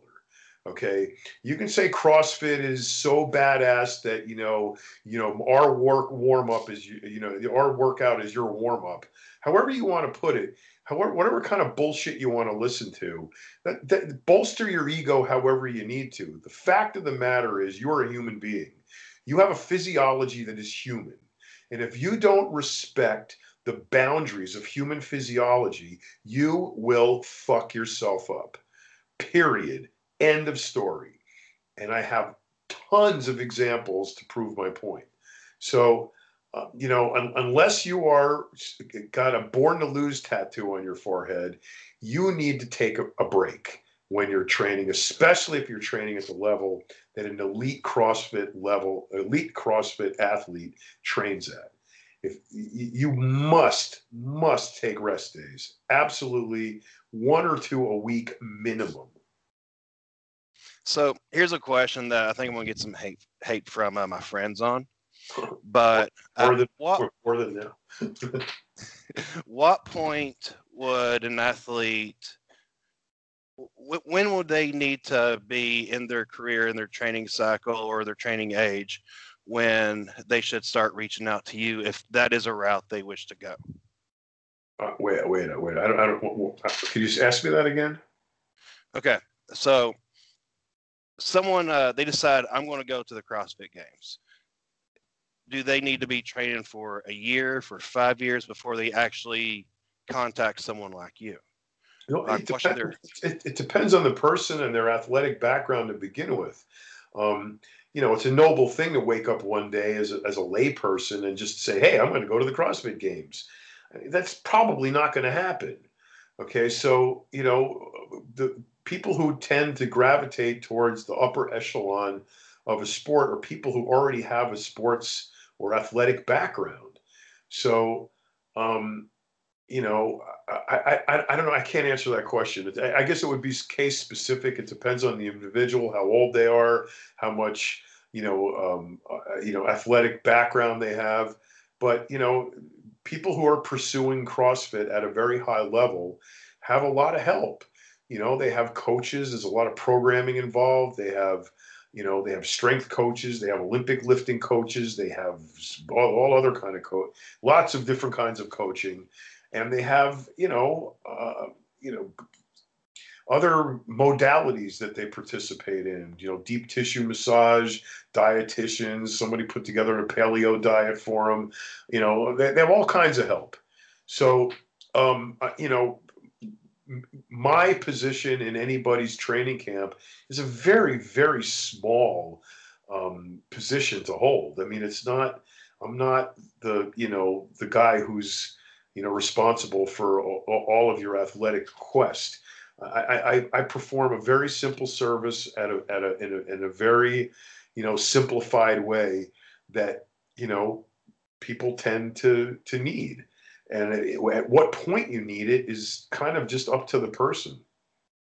okay you can say crossfit is so badass that you know you know our work warm up is you, know our workout is your warm up however you want to put it however whatever kind of bullshit you want to listen to that, that bolster your ego however you need to the fact of the matter is you're a human being you have a physiology that is human. And if you don't respect the boundaries of human physiology, you will fuck yourself up. Period. End of story. And I have tons of examples to prove my point. So, uh, you know, un- unless you are got a born to lose tattoo on your forehead, you need to take a, a break when you're training, especially if you're training at the level that an elite CrossFit level, elite CrossFit athlete trains at. If you must, must take rest days, absolutely one or two a week minimum. So here's a question that I think I'm gonna get some hate hate from uh, my friends on, but more, than, what, more than now. what point would an athlete when would they need to be in their career in their training cycle or their training age when they should start reaching out to you if that is a route they wish to go uh, wait wait wait i don't, I don't uh, can you just ask me that again okay so someone uh, they decide i'm going to go to the crossfit games do they need to be training for a year for five years before they actually contact someone like you you know, it, depends, it, it, depends on the person and their athletic background to begin with. Um, you know, it's a noble thing to wake up one day as a, as a layperson and just say, "Hey, I'm going to go to the CrossFit Games." I mean, that's probably not going to happen. Okay, so you know, the people who tend to gravitate towards the upper echelon of a sport are people who already have a sports or athletic background. So, um, you know, I, I, I don't know. I can't answer that question. I guess it would be case specific. It depends on the individual, how old they are, how much you know, um, uh, you know, athletic background they have. But you know, people who are pursuing CrossFit at a very high level have a lot of help. You know, they have coaches. There's a lot of programming involved. They have, you know, they have strength coaches. They have Olympic lifting coaches. They have all, all other kind of coach, lots of different kinds of coaching, and they have, you know, uh, you know, other modalities that they participate in. You know, deep tissue massage, dietitians. Somebody put together a paleo diet for them. You know, they, they have all kinds of help. So, um, you know, my position in anybody's training camp is a very, very small um, position to hold. I mean, it's not. I'm not the you know the guy who's you know responsible for all, all of your athletic quest. I, I, I, perform a very simple service at a, at a, in a, in a very, you know, simplified way that, you know, people tend to, to need. And at what point you need it is kind of just up to the person.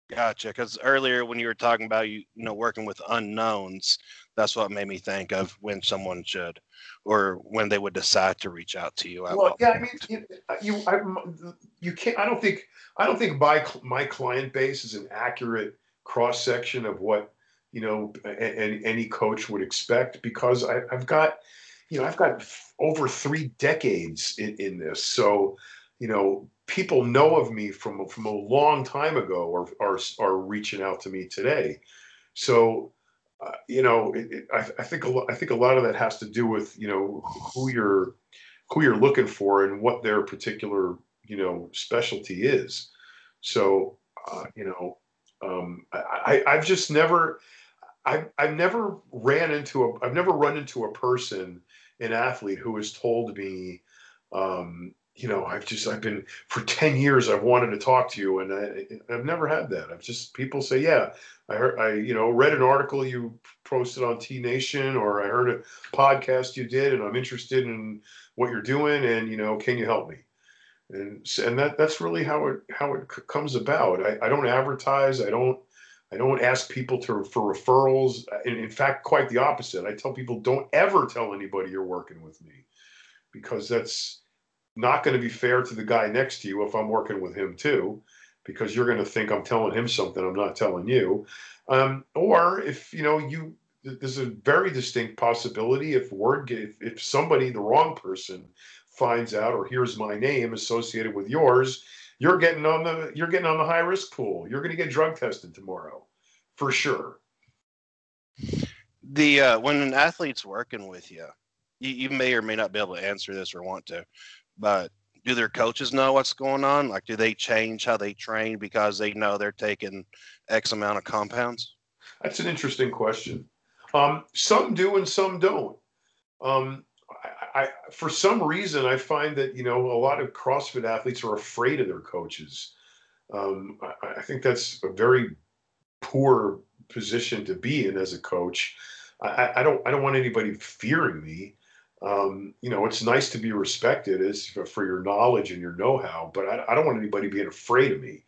Gotcha. Because earlier when you were talking about you, you know, working with unknowns, that's what made me think of when someone should, or when they would decide to reach out to you. Well, yeah, I mean, you, uh, you, I, you can't. I don't think. I don't think my my client base is an accurate cross section of what you know any, any coach would expect because I, I've got, you know, I've got over three decades in, in this. So, you know, people know of me from from a long time ago or are are reaching out to me today. So, uh, you know, it, it, I, I, think a lo- I think a lot of that has to do with you know who you're who you're looking for and what their particular you know specialty is. So, uh, you know, um, I, I've just never. I've, I've never ran into a I've never run into a person, an athlete who has told me, um, you know, I've just, I've been for 10 years, I've wanted to talk to you. And I, have never had that. I've just, people say, yeah, I heard, I, you know, read an article you posted on T Nation, or I heard a podcast you did, and I'm interested in what you're doing. And, you know, can you help me? And, and that, that's really how it, how it comes about. I, I don't advertise. I don't, I don't ask people to for referrals. In, in fact, quite the opposite. I tell people don't ever tell anybody you're working with me because that's, not going to be fair to the guy next to you if I'm working with him too, because you're going to think I'm telling him something I'm not telling you. Um, or if you know you, there's a very distinct possibility if word if, if somebody the wrong person finds out or hears my name associated with yours, you're getting on the you're getting on the high risk pool. You're going to get drug tested tomorrow, for sure. The uh, when an athlete's working with you, you, you may or may not be able to answer this or want to but do their coaches know what's going on? Like, do they change how they train because they know they're taking X amount of compounds? That's an interesting question. Um, some do and some don't. Um, I, for some reason, I find that you know a lot of CrossFit athletes are afraid of their coaches. Um, I, I, think that's a very poor position to be in as a coach. I, I don't I don't want anybody fearing me um, you know, it's nice to be respected as for, for your knowledge and your know-how, but I, I, don't want anybody being afraid of me.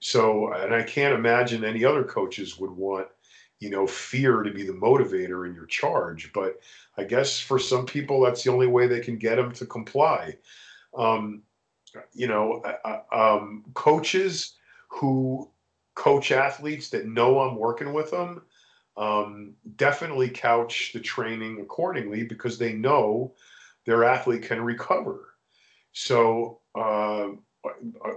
So, and I can't imagine any other coaches would want, you know, fear to be the motivator in your charge. But I guess for some people, that's the only way they can get them to comply. Um, you know, um, coaches who coach athletes that know I'm working with them um, definitely couch the training accordingly because they know their athlete can recover. So uh,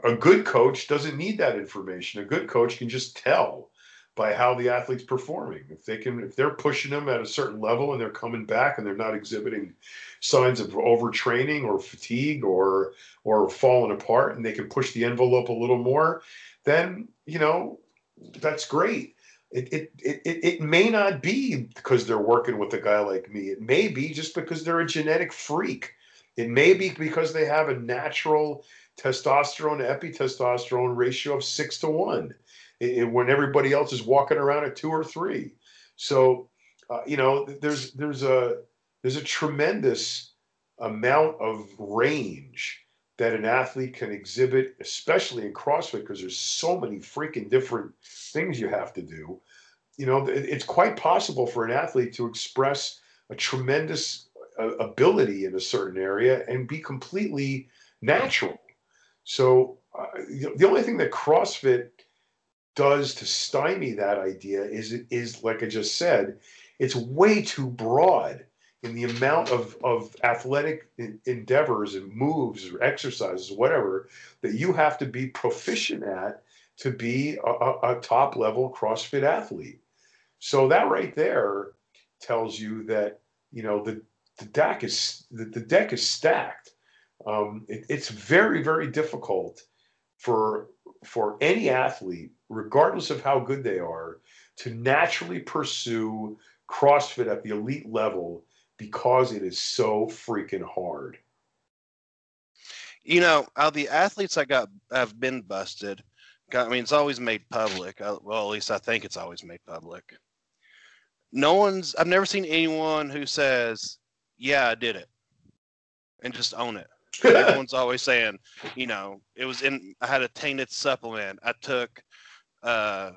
a good coach doesn't need that information. A good coach can just tell by how the athlete's performing. If they can, if they're pushing them at a certain level and they're coming back and they're not exhibiting signs of overtraining or fatigue or or falling apart, and they can push the envelope a little more, then you know that's great. It, it, it, it may not be because they're working with a guy like me. It may be just because they're a genetic freak. It may be because they have a natural testosterone to epitestosterone ratio of six to one when everybody else is walking around at two or three. So, uh, you know, there's, there's a, there's a tremendous amount of range that an athlete can exhibit, especially in CrossFit, because there's so many freaking different things you have to do. You know, it's quite possible for an athlete to express a tremendous uh, ability in a certain area and be completely natural. So uh, the only thing that CrossFit does to stymie that idea is is like I just said, it's way too broad in the amount of, of athletic endeavors and moves or exercises, whatever, that you have to be proficient at to be a, a top level CrossFit athlete. So that right there tells you that you know the the deck is the, the deck is stacked. Um, it, it's very very difficult for for any athlete, regardless of how good they are, to naturally pursue CrossFit at the elite level because it is so freaking hard. You know, out the athletes I got have been busted, I mean, it's always made public. Uh, well, at least I think it's always made public. No one's. I've never seen anyone who says, "Yeah, I did it," and just own it. Everyone's always saying, you know, it was in. I had a tainted supplement. I took, uh,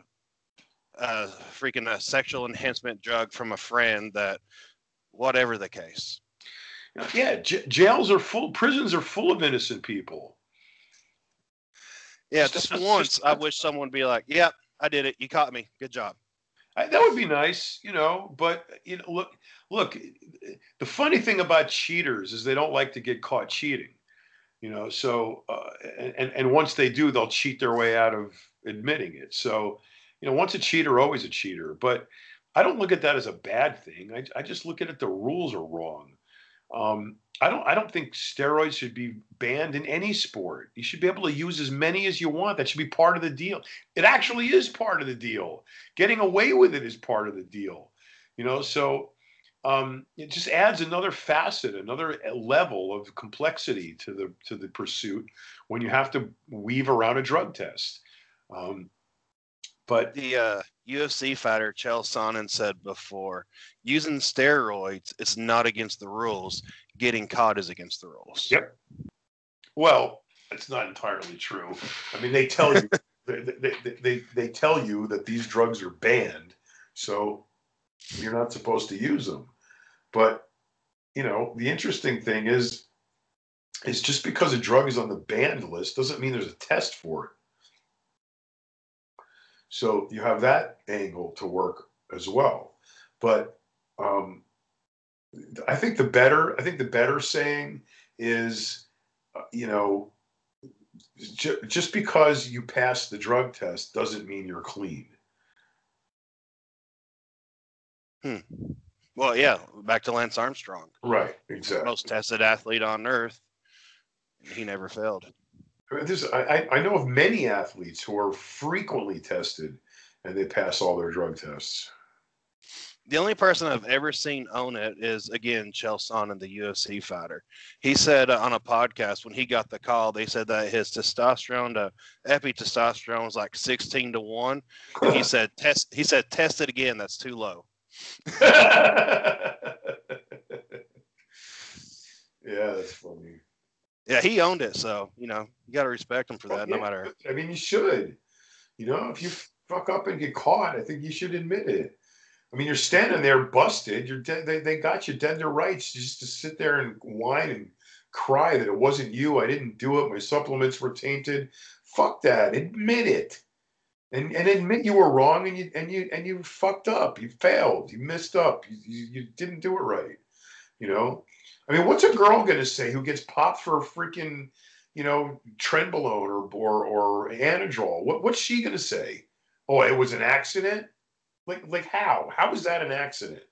a freaking a sexual enhancement drug from a friend that, whatever the case. Yeah, j- jails are full. Prisons are full of innocent people. Yeah, just once, I wish someone would be like, "Yep, yeah, I did it. You caught me. Good job." I, that would be nice, you know. But you know, look, look. The funny thing about cheaters is they don't like to get caught cheating, you know. So, uh, and and once they do, they'll cheat their way out of admitting it. So, you know, once a cheater, always a cheater. But I don't look at that as a bad thing. I, I just look at it. The rules are wrong. Um, I don't I don't think steroids should be banned in any sport. You should be able to use as many as you want. That should be part of the deal. It actually is part of the deal. Getting away with it is part of the deal. You know, so um, it just adds another facet, another level of complexity to the to the pursuit when you have to weave around a drug test. Um, but the uh, UFC fighter Chael Sonnen said before, using steroids is not against the rules. Getting caught is against the rules. Yep. Well, it's not entirely true. I mean, they tell you they, they, they, they tell you that these drugs are banned, so you're not supposed to use them. But you know, the interesting thing is, is just because a drug is on the banned list doesn't mean there's a test for it. So you have that angle to work as well. But um, I think the better, I think the better saying is, uh, you know, just because you pass the drug test doesn't mean you're clean. Hmm. Well, yeah, back to Lance Armstrong. Right, exactly. Most tested athlete on earth. He never failed. I, mean, this, I, I know of many athletes who are frequently tested and they pass all their drug tests. The only person I've ever seen own it is again Chael Sonnen, the UFC fighter. He said uh, on a podcast when he got the call, they said that his testosterone to epi testosterone was like sixteen to one. And he said test. He said test it again. That's too low. yeah, that's funny. Yeah, he owned it, so you know you got to respect him for oh, that, oh, yeah. no matter. I mean, you should. You know, if you fuck up and get caught, I think you should admit it. I mean, you're standing there busted. You're dead. They, they got you dead to rights just to sit there and whine and cry that it wasn't you. I didn't do it. My supplements were tainted. Fuck that. Admit it. And, and admit you were wrong and you and you and you fucked up. You failed. You messed up. You, you, you didn't do it right. You know, I mean, what's a girl gonna say who gets popped for a freaking, you know, trenbolone or or or anadrol? What what's she gonna say? Oh, it was an accident. Like like how? How was that an accident?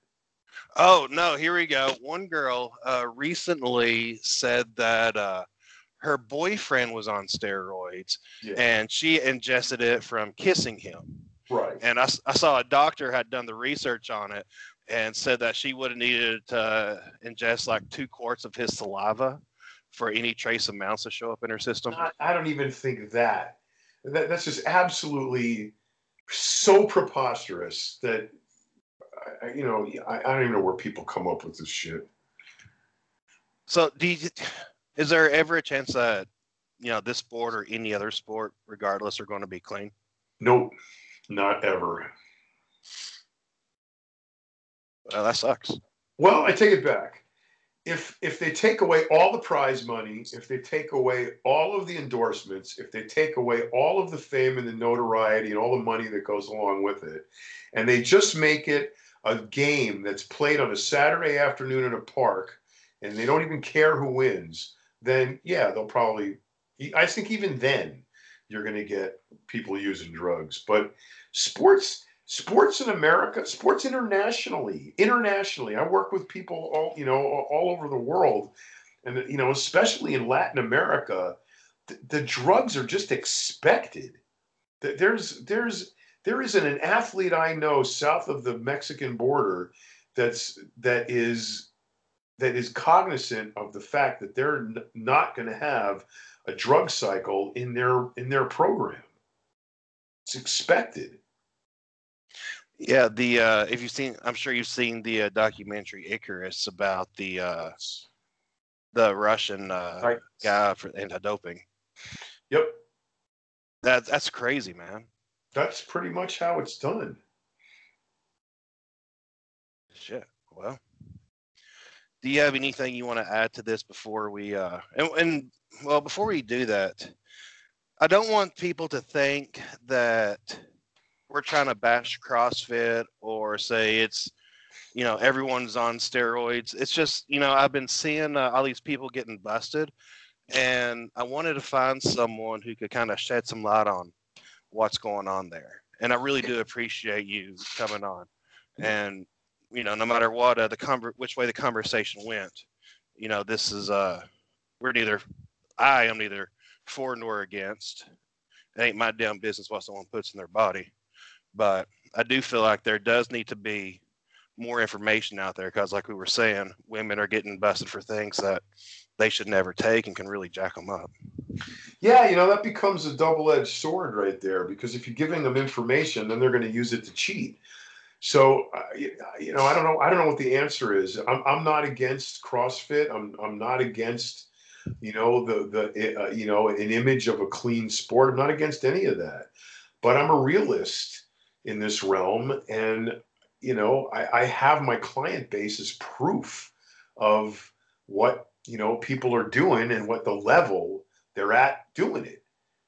Oh no, here we go. One girl uh, recently said that uh, her boyfriend was on steroids yeah. and she ingested it from kissing him. Right. And I, I saw a doctor had done the research on it and said that she would have needed to ingest like two quarts of his saliva for any trace amounts to show up in her system. I, I don't even think that. that. That's just absolutely so preposterous that, you know, I, I don't even know where people come up with this shit. So, do you, is there ever a chance that you know this sport or any other sport, regardless, are going to be clean? Nope, not ever. Well, that sucks. Well, I take it back. if if they take away all the prize money, if they take away all of the endorsements, if they take away all of the fame and the notoriety and all the money that goes along with it, and they just make it a game that's played on a Saturday afternoon in a park, and they don't even care who wins, then yeah, they'll probably. I think even then, you're going to get people using drugs. But sports sports in America, sports internationally, internationally. I work with people all you know all over the world, and you know especially in Latin America, the, drugs are just expected. There's there's there isn't an athlete I know south of the Mexican border that's that is that is cognizant of the fact that they're n- not going to have a drug cycle in their in their program. It's expected. Yeah, the uh, if you've seen, I'm sure you've seen the uh, documentary Icarus about the uh, the Russian uh, Right. guy for anti-doping. Yep, That that's crazy, man. that's pretty much how it's done. Shit. Well, do you have anything you want to add to this before we uh and, and well before we do that, I don't want people to think that we're trying to bash CrossFit or say it's you know everyone's on steroids. It's just you know I've been seeing uh, all these people getting busted, and I wanted to find someone who could kind of shed some light on what's going on there. And I really do appreciate you coming on. And you know, no matter what uh, the conver- which way the conversation went, you know, this is uh, we're neither I am neither for nor against. It ain't my damn business what someone puts in their body, but I do feel like there does need to be more information out there because, like we were saying, women are getting busted for things that they should never take and can really jack them up. Yeah, you know that becomes a double-edged sword right there because if you're giving them information, then they're going to use it to cheat. So uh, you you know, I don't know. I don't know what the answer is. I'm I'm not against CrossFit. I'm I'm not against you know the the uh, you know an image of a clean sport. I'm not against any of that. But I'm a realist in this realm, and you know I, I have my client base as proof of what you know people are doing and what the level they're at doing it.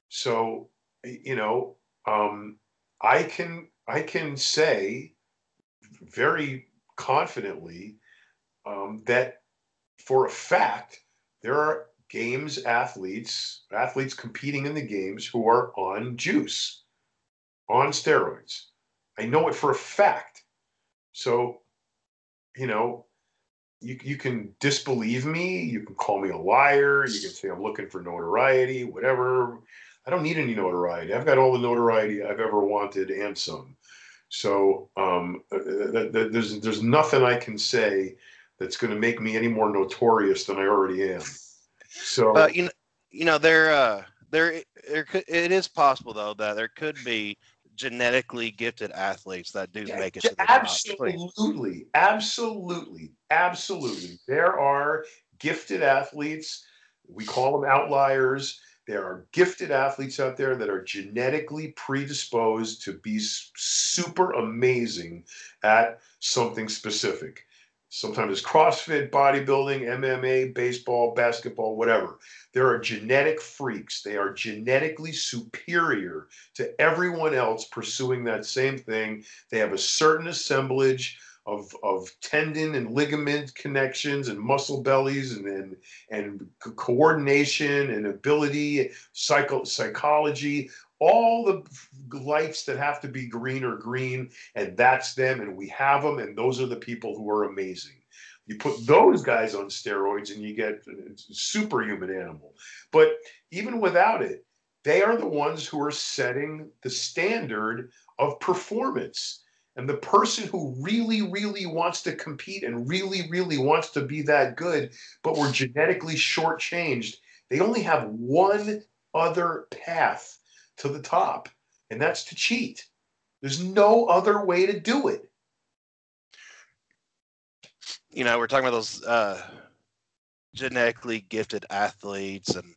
So you know um, I can I can say very confidently um, that for a fact there are games athletes athletes competing in the games who are on juice on steroids. I know it for a fact. So you know you, you can disbelieve me you can call me a liar you can say i'm looking for notoriety whatever. I don't need any notoriety. I've got all the notoriety i've ever wanted and some so um, uh, th- th- there's there's nothing I can say that's going to make me any more notorious than I already am. So But you know, you know, there, uh, there, there could, it is possible though that there could be genetically gifted athletes that do Yeah, make it the top. absolutely, absolutely, absolutely. There are gifted athletes. We call them outliers. There are gifted athletes out there that are genetically predisposed to be super amazing at something specific. Sometimes it's CrossFit, bodybuilding, MMA, baseball, basketball, whatever. There are genetic freaks. They are genetically superior to everyone else pursuing that same thing. They have a certain assemblage of, of tendon and ligament connections and muscle bellies and and, and co- coordination and ability, psycho, psychology, all the lights that have to be green are green, and that's them, and we have them, and those are the people who are amazing. You put those guys on steroids, and you get superhuman animal. But even without it, they are the ones who are setting the standard of performance. And the person who really, really wants to compete and really, really wants to be that good, but were genetically shortchanged, they only have one other path to the top, and that's to cheat. There's no other way to do it. You know, we're talking about those uh, genetically gifted athletes, and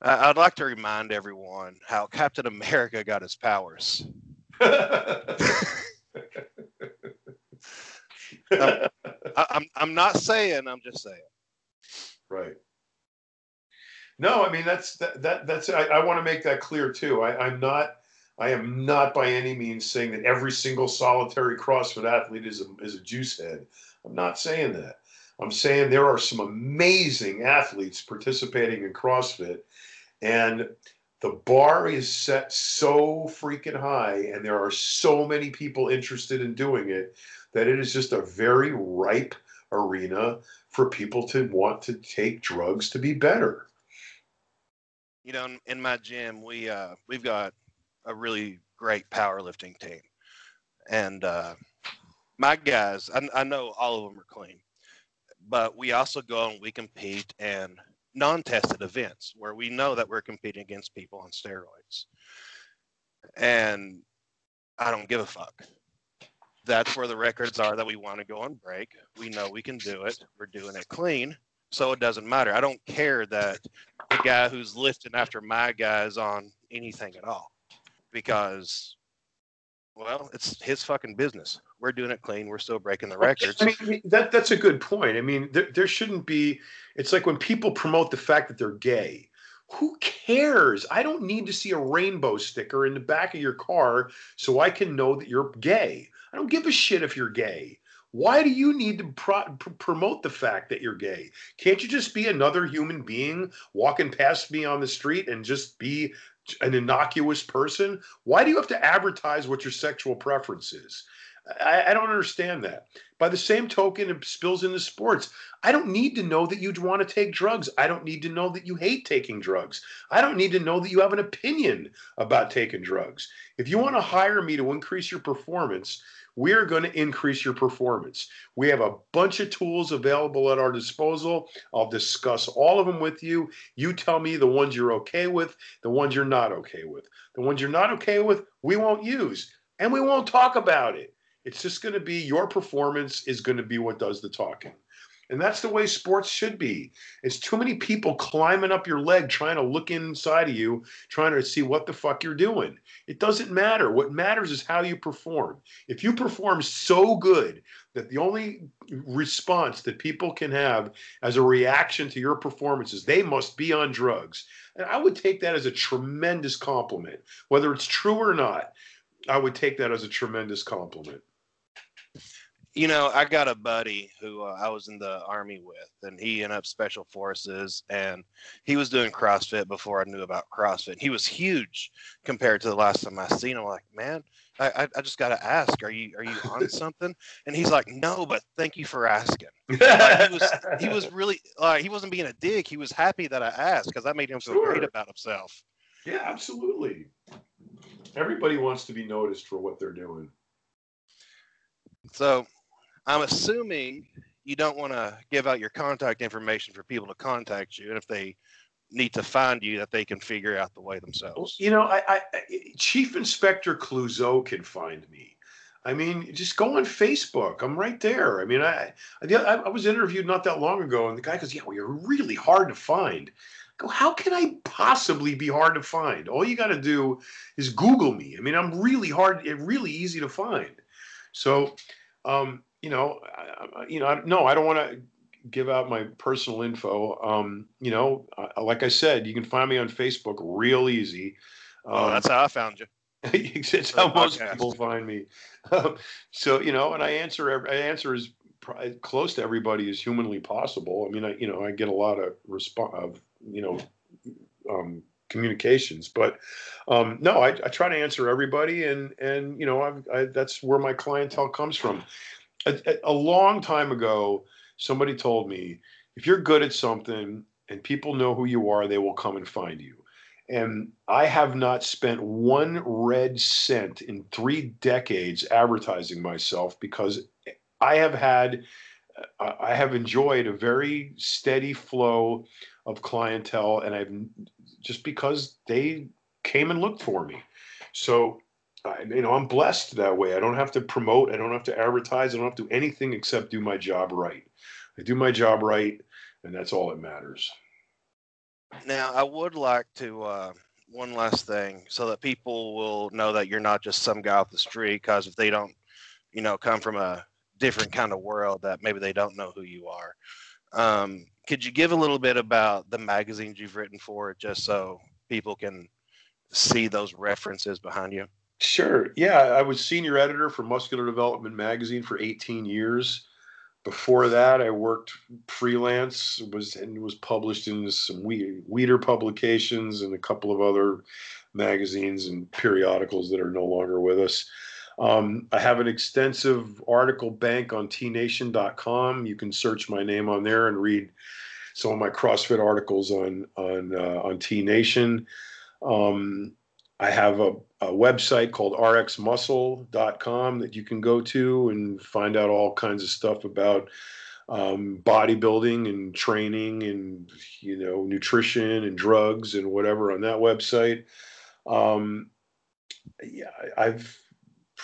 I'd like to remind everyone how Captain America got his powers. I- I'm I'm not saying. I'm just saying. Right. No, I mean that's that, that that's I, I want to make that clear too. I, I'm not I am not by any means saying that every single solitary CrossFit athlete is a, is a juice head. I'm not saying that. I'm saying there are some amazing athletes participating in CrossFit, and the bar is set so freaking high, and there are so many people interested in doing it that it is just a very ripe arena for people to want to take drugs to be better. You know, in, my gym, we uh, we've got a really great powerlifting team, and uh, my guys, I, I know all of them are clean, but we also go and we compete in non-tested events where we know that we're competing against people on steroids, and I don't give a fuck. That's where the records are that we want to go on break. We know we can do it. We're doing it clean so it doesn't matter. I don't care that the guy who's lifting after my guy is on anything at all because, well, it's his fucking business. We're doing it clean. We're still breaking the records. I mean, that that's a good point. I mean, there, there shouldn't be. It's like when people promote the fact that they're gay. Who cares? I don't need to see a rainbow sticker in the back of your car so I can know that you're gay. I don't give a shit if you're gay. Why do you need to pro- pr- promote the fact that you're gay? Can't you just be another human being walking past me on the street and just be an innocuous person? Why do you have to advertise what your sexual preference is? I, I don't understand that. By the same token, it spills into sports. I don't need to know that you'd want to take drugs. I don't need to know that you hate taking drugs. I don't need to know that you have an opinion about taking drugs. If you want to hire me to increase your performance, we are going to increase your performance. We have a bunch of tools available at our disposal. I'll discuss all of them with you. You tell me the ones you're okay with, the ones you're not okay with. The ones you're not okay with, we won't use and we won't talk about it. It's just going to be your performance is going to be what does the talking. And that's the way sports should be. It's too many people climbing up your leg trying to look inside of you, trying to see what the fuck you're doing. It doesn't matter. What matters is how you perform. If you perform so good that the only response that people can have as a reaction to your performance is they must be on drugs. And I would take that as a tremendous compliment. Whether it's true or not, I would take that as a tremendous compliment you know, I got a buddy who uh, I was in the army with, and he ended up special forces, and he was doing CrossFit before I knew about CrossFit. He was huge compared to the last time I seen him. I'm like, man, I, I just got to ask, are you are you on something? And he's like, no, but thank you for asking. Like, he was he was really like he wasn't being a dick. He was happy that I asked because that made him feel sure. great about himself. Yeah, absolutely. Everybody wants to be noticed for what they're doing. So I'm assuming you don't want to give out your contact information for people to contact you, and if they need to find you, that they can figure out the way themselves. You know, I, I Chief Inspector Clouseau can find me. I mean, just go on Facebook. I'm right there. I mean, I, I, I was interviewed not that long ago, and the guy goes, "Yeah, well, you're really hard to find." I go, how can I possibly be hard to find? All you got to do is Google me. I mean, I'm really hard, really easy to find. So, um, you know, I, you know, no, I don't want to give out my personal info. Um, you know, uh, like I said, you can find me on Facebook real easy. Um, oh, that's how I found you. it's how most people find me. so you know, and I answer I answer as close to everybody as humanly possible. I mean, I you know I get a lot of response of you know um, communications, but um, no, I, I, try to answer everybody, and and you know I've, I, that's where my clientele comes from a, a long time ago, somebody told me if you're good at something and people know who you are, they will come and find you. And I have not spent one red cent in three decades advertising myself because I have had, uh, I have enjoyed a very steady flow of clientele, and I've just because they came and looked for me. So I, you know, I'm blessed that way. I don't have to promote. I don't have to advertise. I don't have to do anything except do my job right. I do my job right, and that's all that matters. Now, I would like to uh, one last thing, so that people will know that you're not just some guy off the street. Because if they don't, you know, come from a different kind of world, that maybe they don't know who you are. Um, could you give a little bit about the magazines you've written for, just so people can see those references behind you? Sure. Yeah, I was senior editor for Muscular Development magazine for 18 years. Before that, I worked freelance, was and was published in some Weider publications and a couple of other magazines and periodicals that are no longer with us. Um, I have an extensive article bank on tnation.com. You can search my name on there and read some of my CrossFit articles on on uh, on T Nation. Um, I have a, a, website called rxmuscle.com that you can go to and find out all kinds of stuff about um, bodybuilding and training and you know nutrition and drugs and whatever on that website. Um, yeah, I've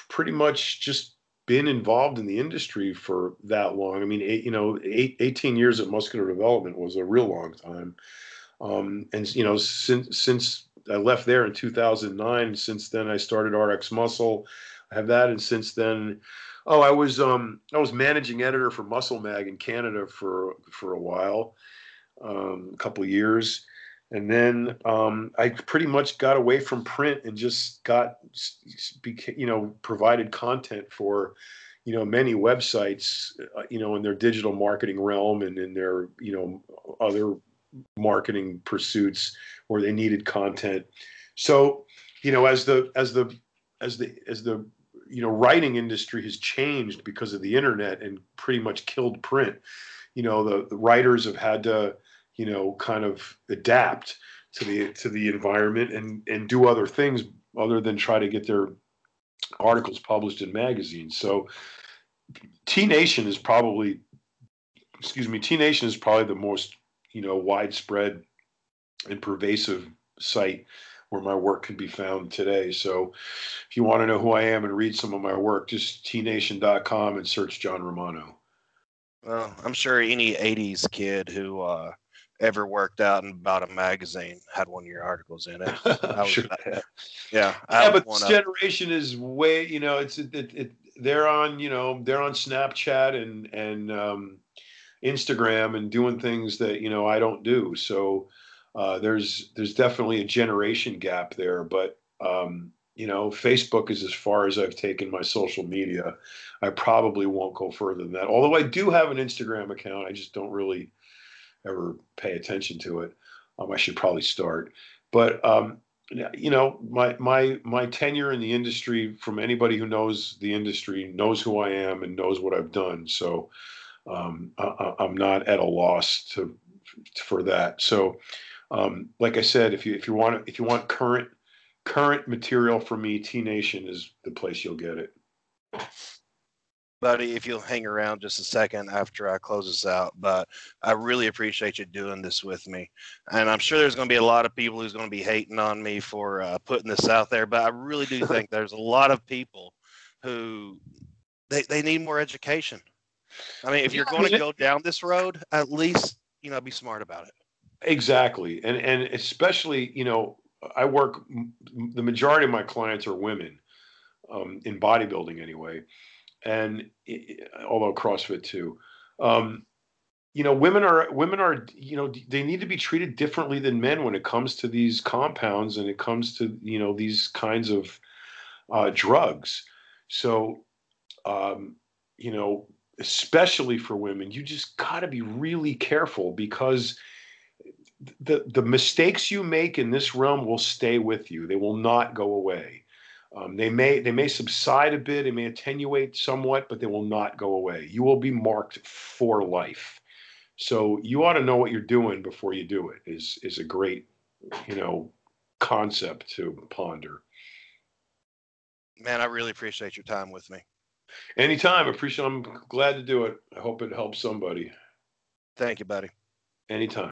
pretty much just been involved in the industry for that long. I mean, eight, you know, eight, 18 years at Muscular Development was a real long time. Um, and you know, since since I left there in 2009, since then I started RX Muscle. I have that, and since then, oh, I was um, I was managing editor for Muscle Mag in Canada for for a while, um, a couple years and then um, I pretty much got away from print and just got, you know, provided content for, you know, many websites, uh, you know, in their digital marketing realm and in their, you know, other marketing pursuits where they needed content. So, you know, as the as the as the as the you know writing industry has changed because of the internet and pretty much killed print, you know, the, the writers have had to you know, kind of adapt to the to the environment and and do other things other than try to get their articles published in magazines. So T Nation is probably excuse me, T Nation is probably the most, you know, widespread and pervasive site where my work can be found today. So if you want to know who I am and read some of my work, just tnation.com and search John Romano. Well, I'm sure any 80s kid who uh, ever worked out and bought a magazine had one of your articles in it. Was, sure. yeah, yeah, but this generation is way, you know, it's it, it, it, they're on, you know, they're on Snapchat and and um, Instagram and doing things that you know I don't do. So uh, there's there's definitely a generation gap there, but um, you know, Facebook is as far as I've taken my social media. I probably won't go further than that. Although I do have an Instagram account, I just don't really ever pay attention to it. Um, I should probably start. But um, you know, my my my tenure in the industry, from anybody who knows the industry, knows who I am and knows what I've done. So um, I, am not at a loss to for that. So, um, like I said, if you if you want if you want current current material from me, T Nation is the place you'll get it buddy, if you'll hang around just a second after I close this out. But I really appreciate you doing this with me. And I'm sure there's going to be a lot of people who's going to be hating on me for uh, putting this out there. But I really do think there's a lot of people who they, they need more education. I mean, if you're going to go down this road, at least, you know, be smart about it. Exactly. And, and especially, you know, I work, the majority of my clients are women um, in bodybuilding anyway and although CrossFit too. Um, you know, women are women are you know they need to be treated differently than men when it comes to these compounds and it comes to you know these kinds of uh, drugs. So, um, you know, especially for women, you just got to be really careful because the the mistakes you make in this realm will stay with you. They will not go away. Um, they may they may subside a bit, they may attenuate somewhat, but they will not go away. You will be marked for life. So you ought to know what you're doing before you do it. Is is a great, you know, concept to ponder. Man, I really appreciate your time with me. Anytime, appreciate. I'm glad to do it. I hope it helps somebody. Thank you, buddy. Anytime.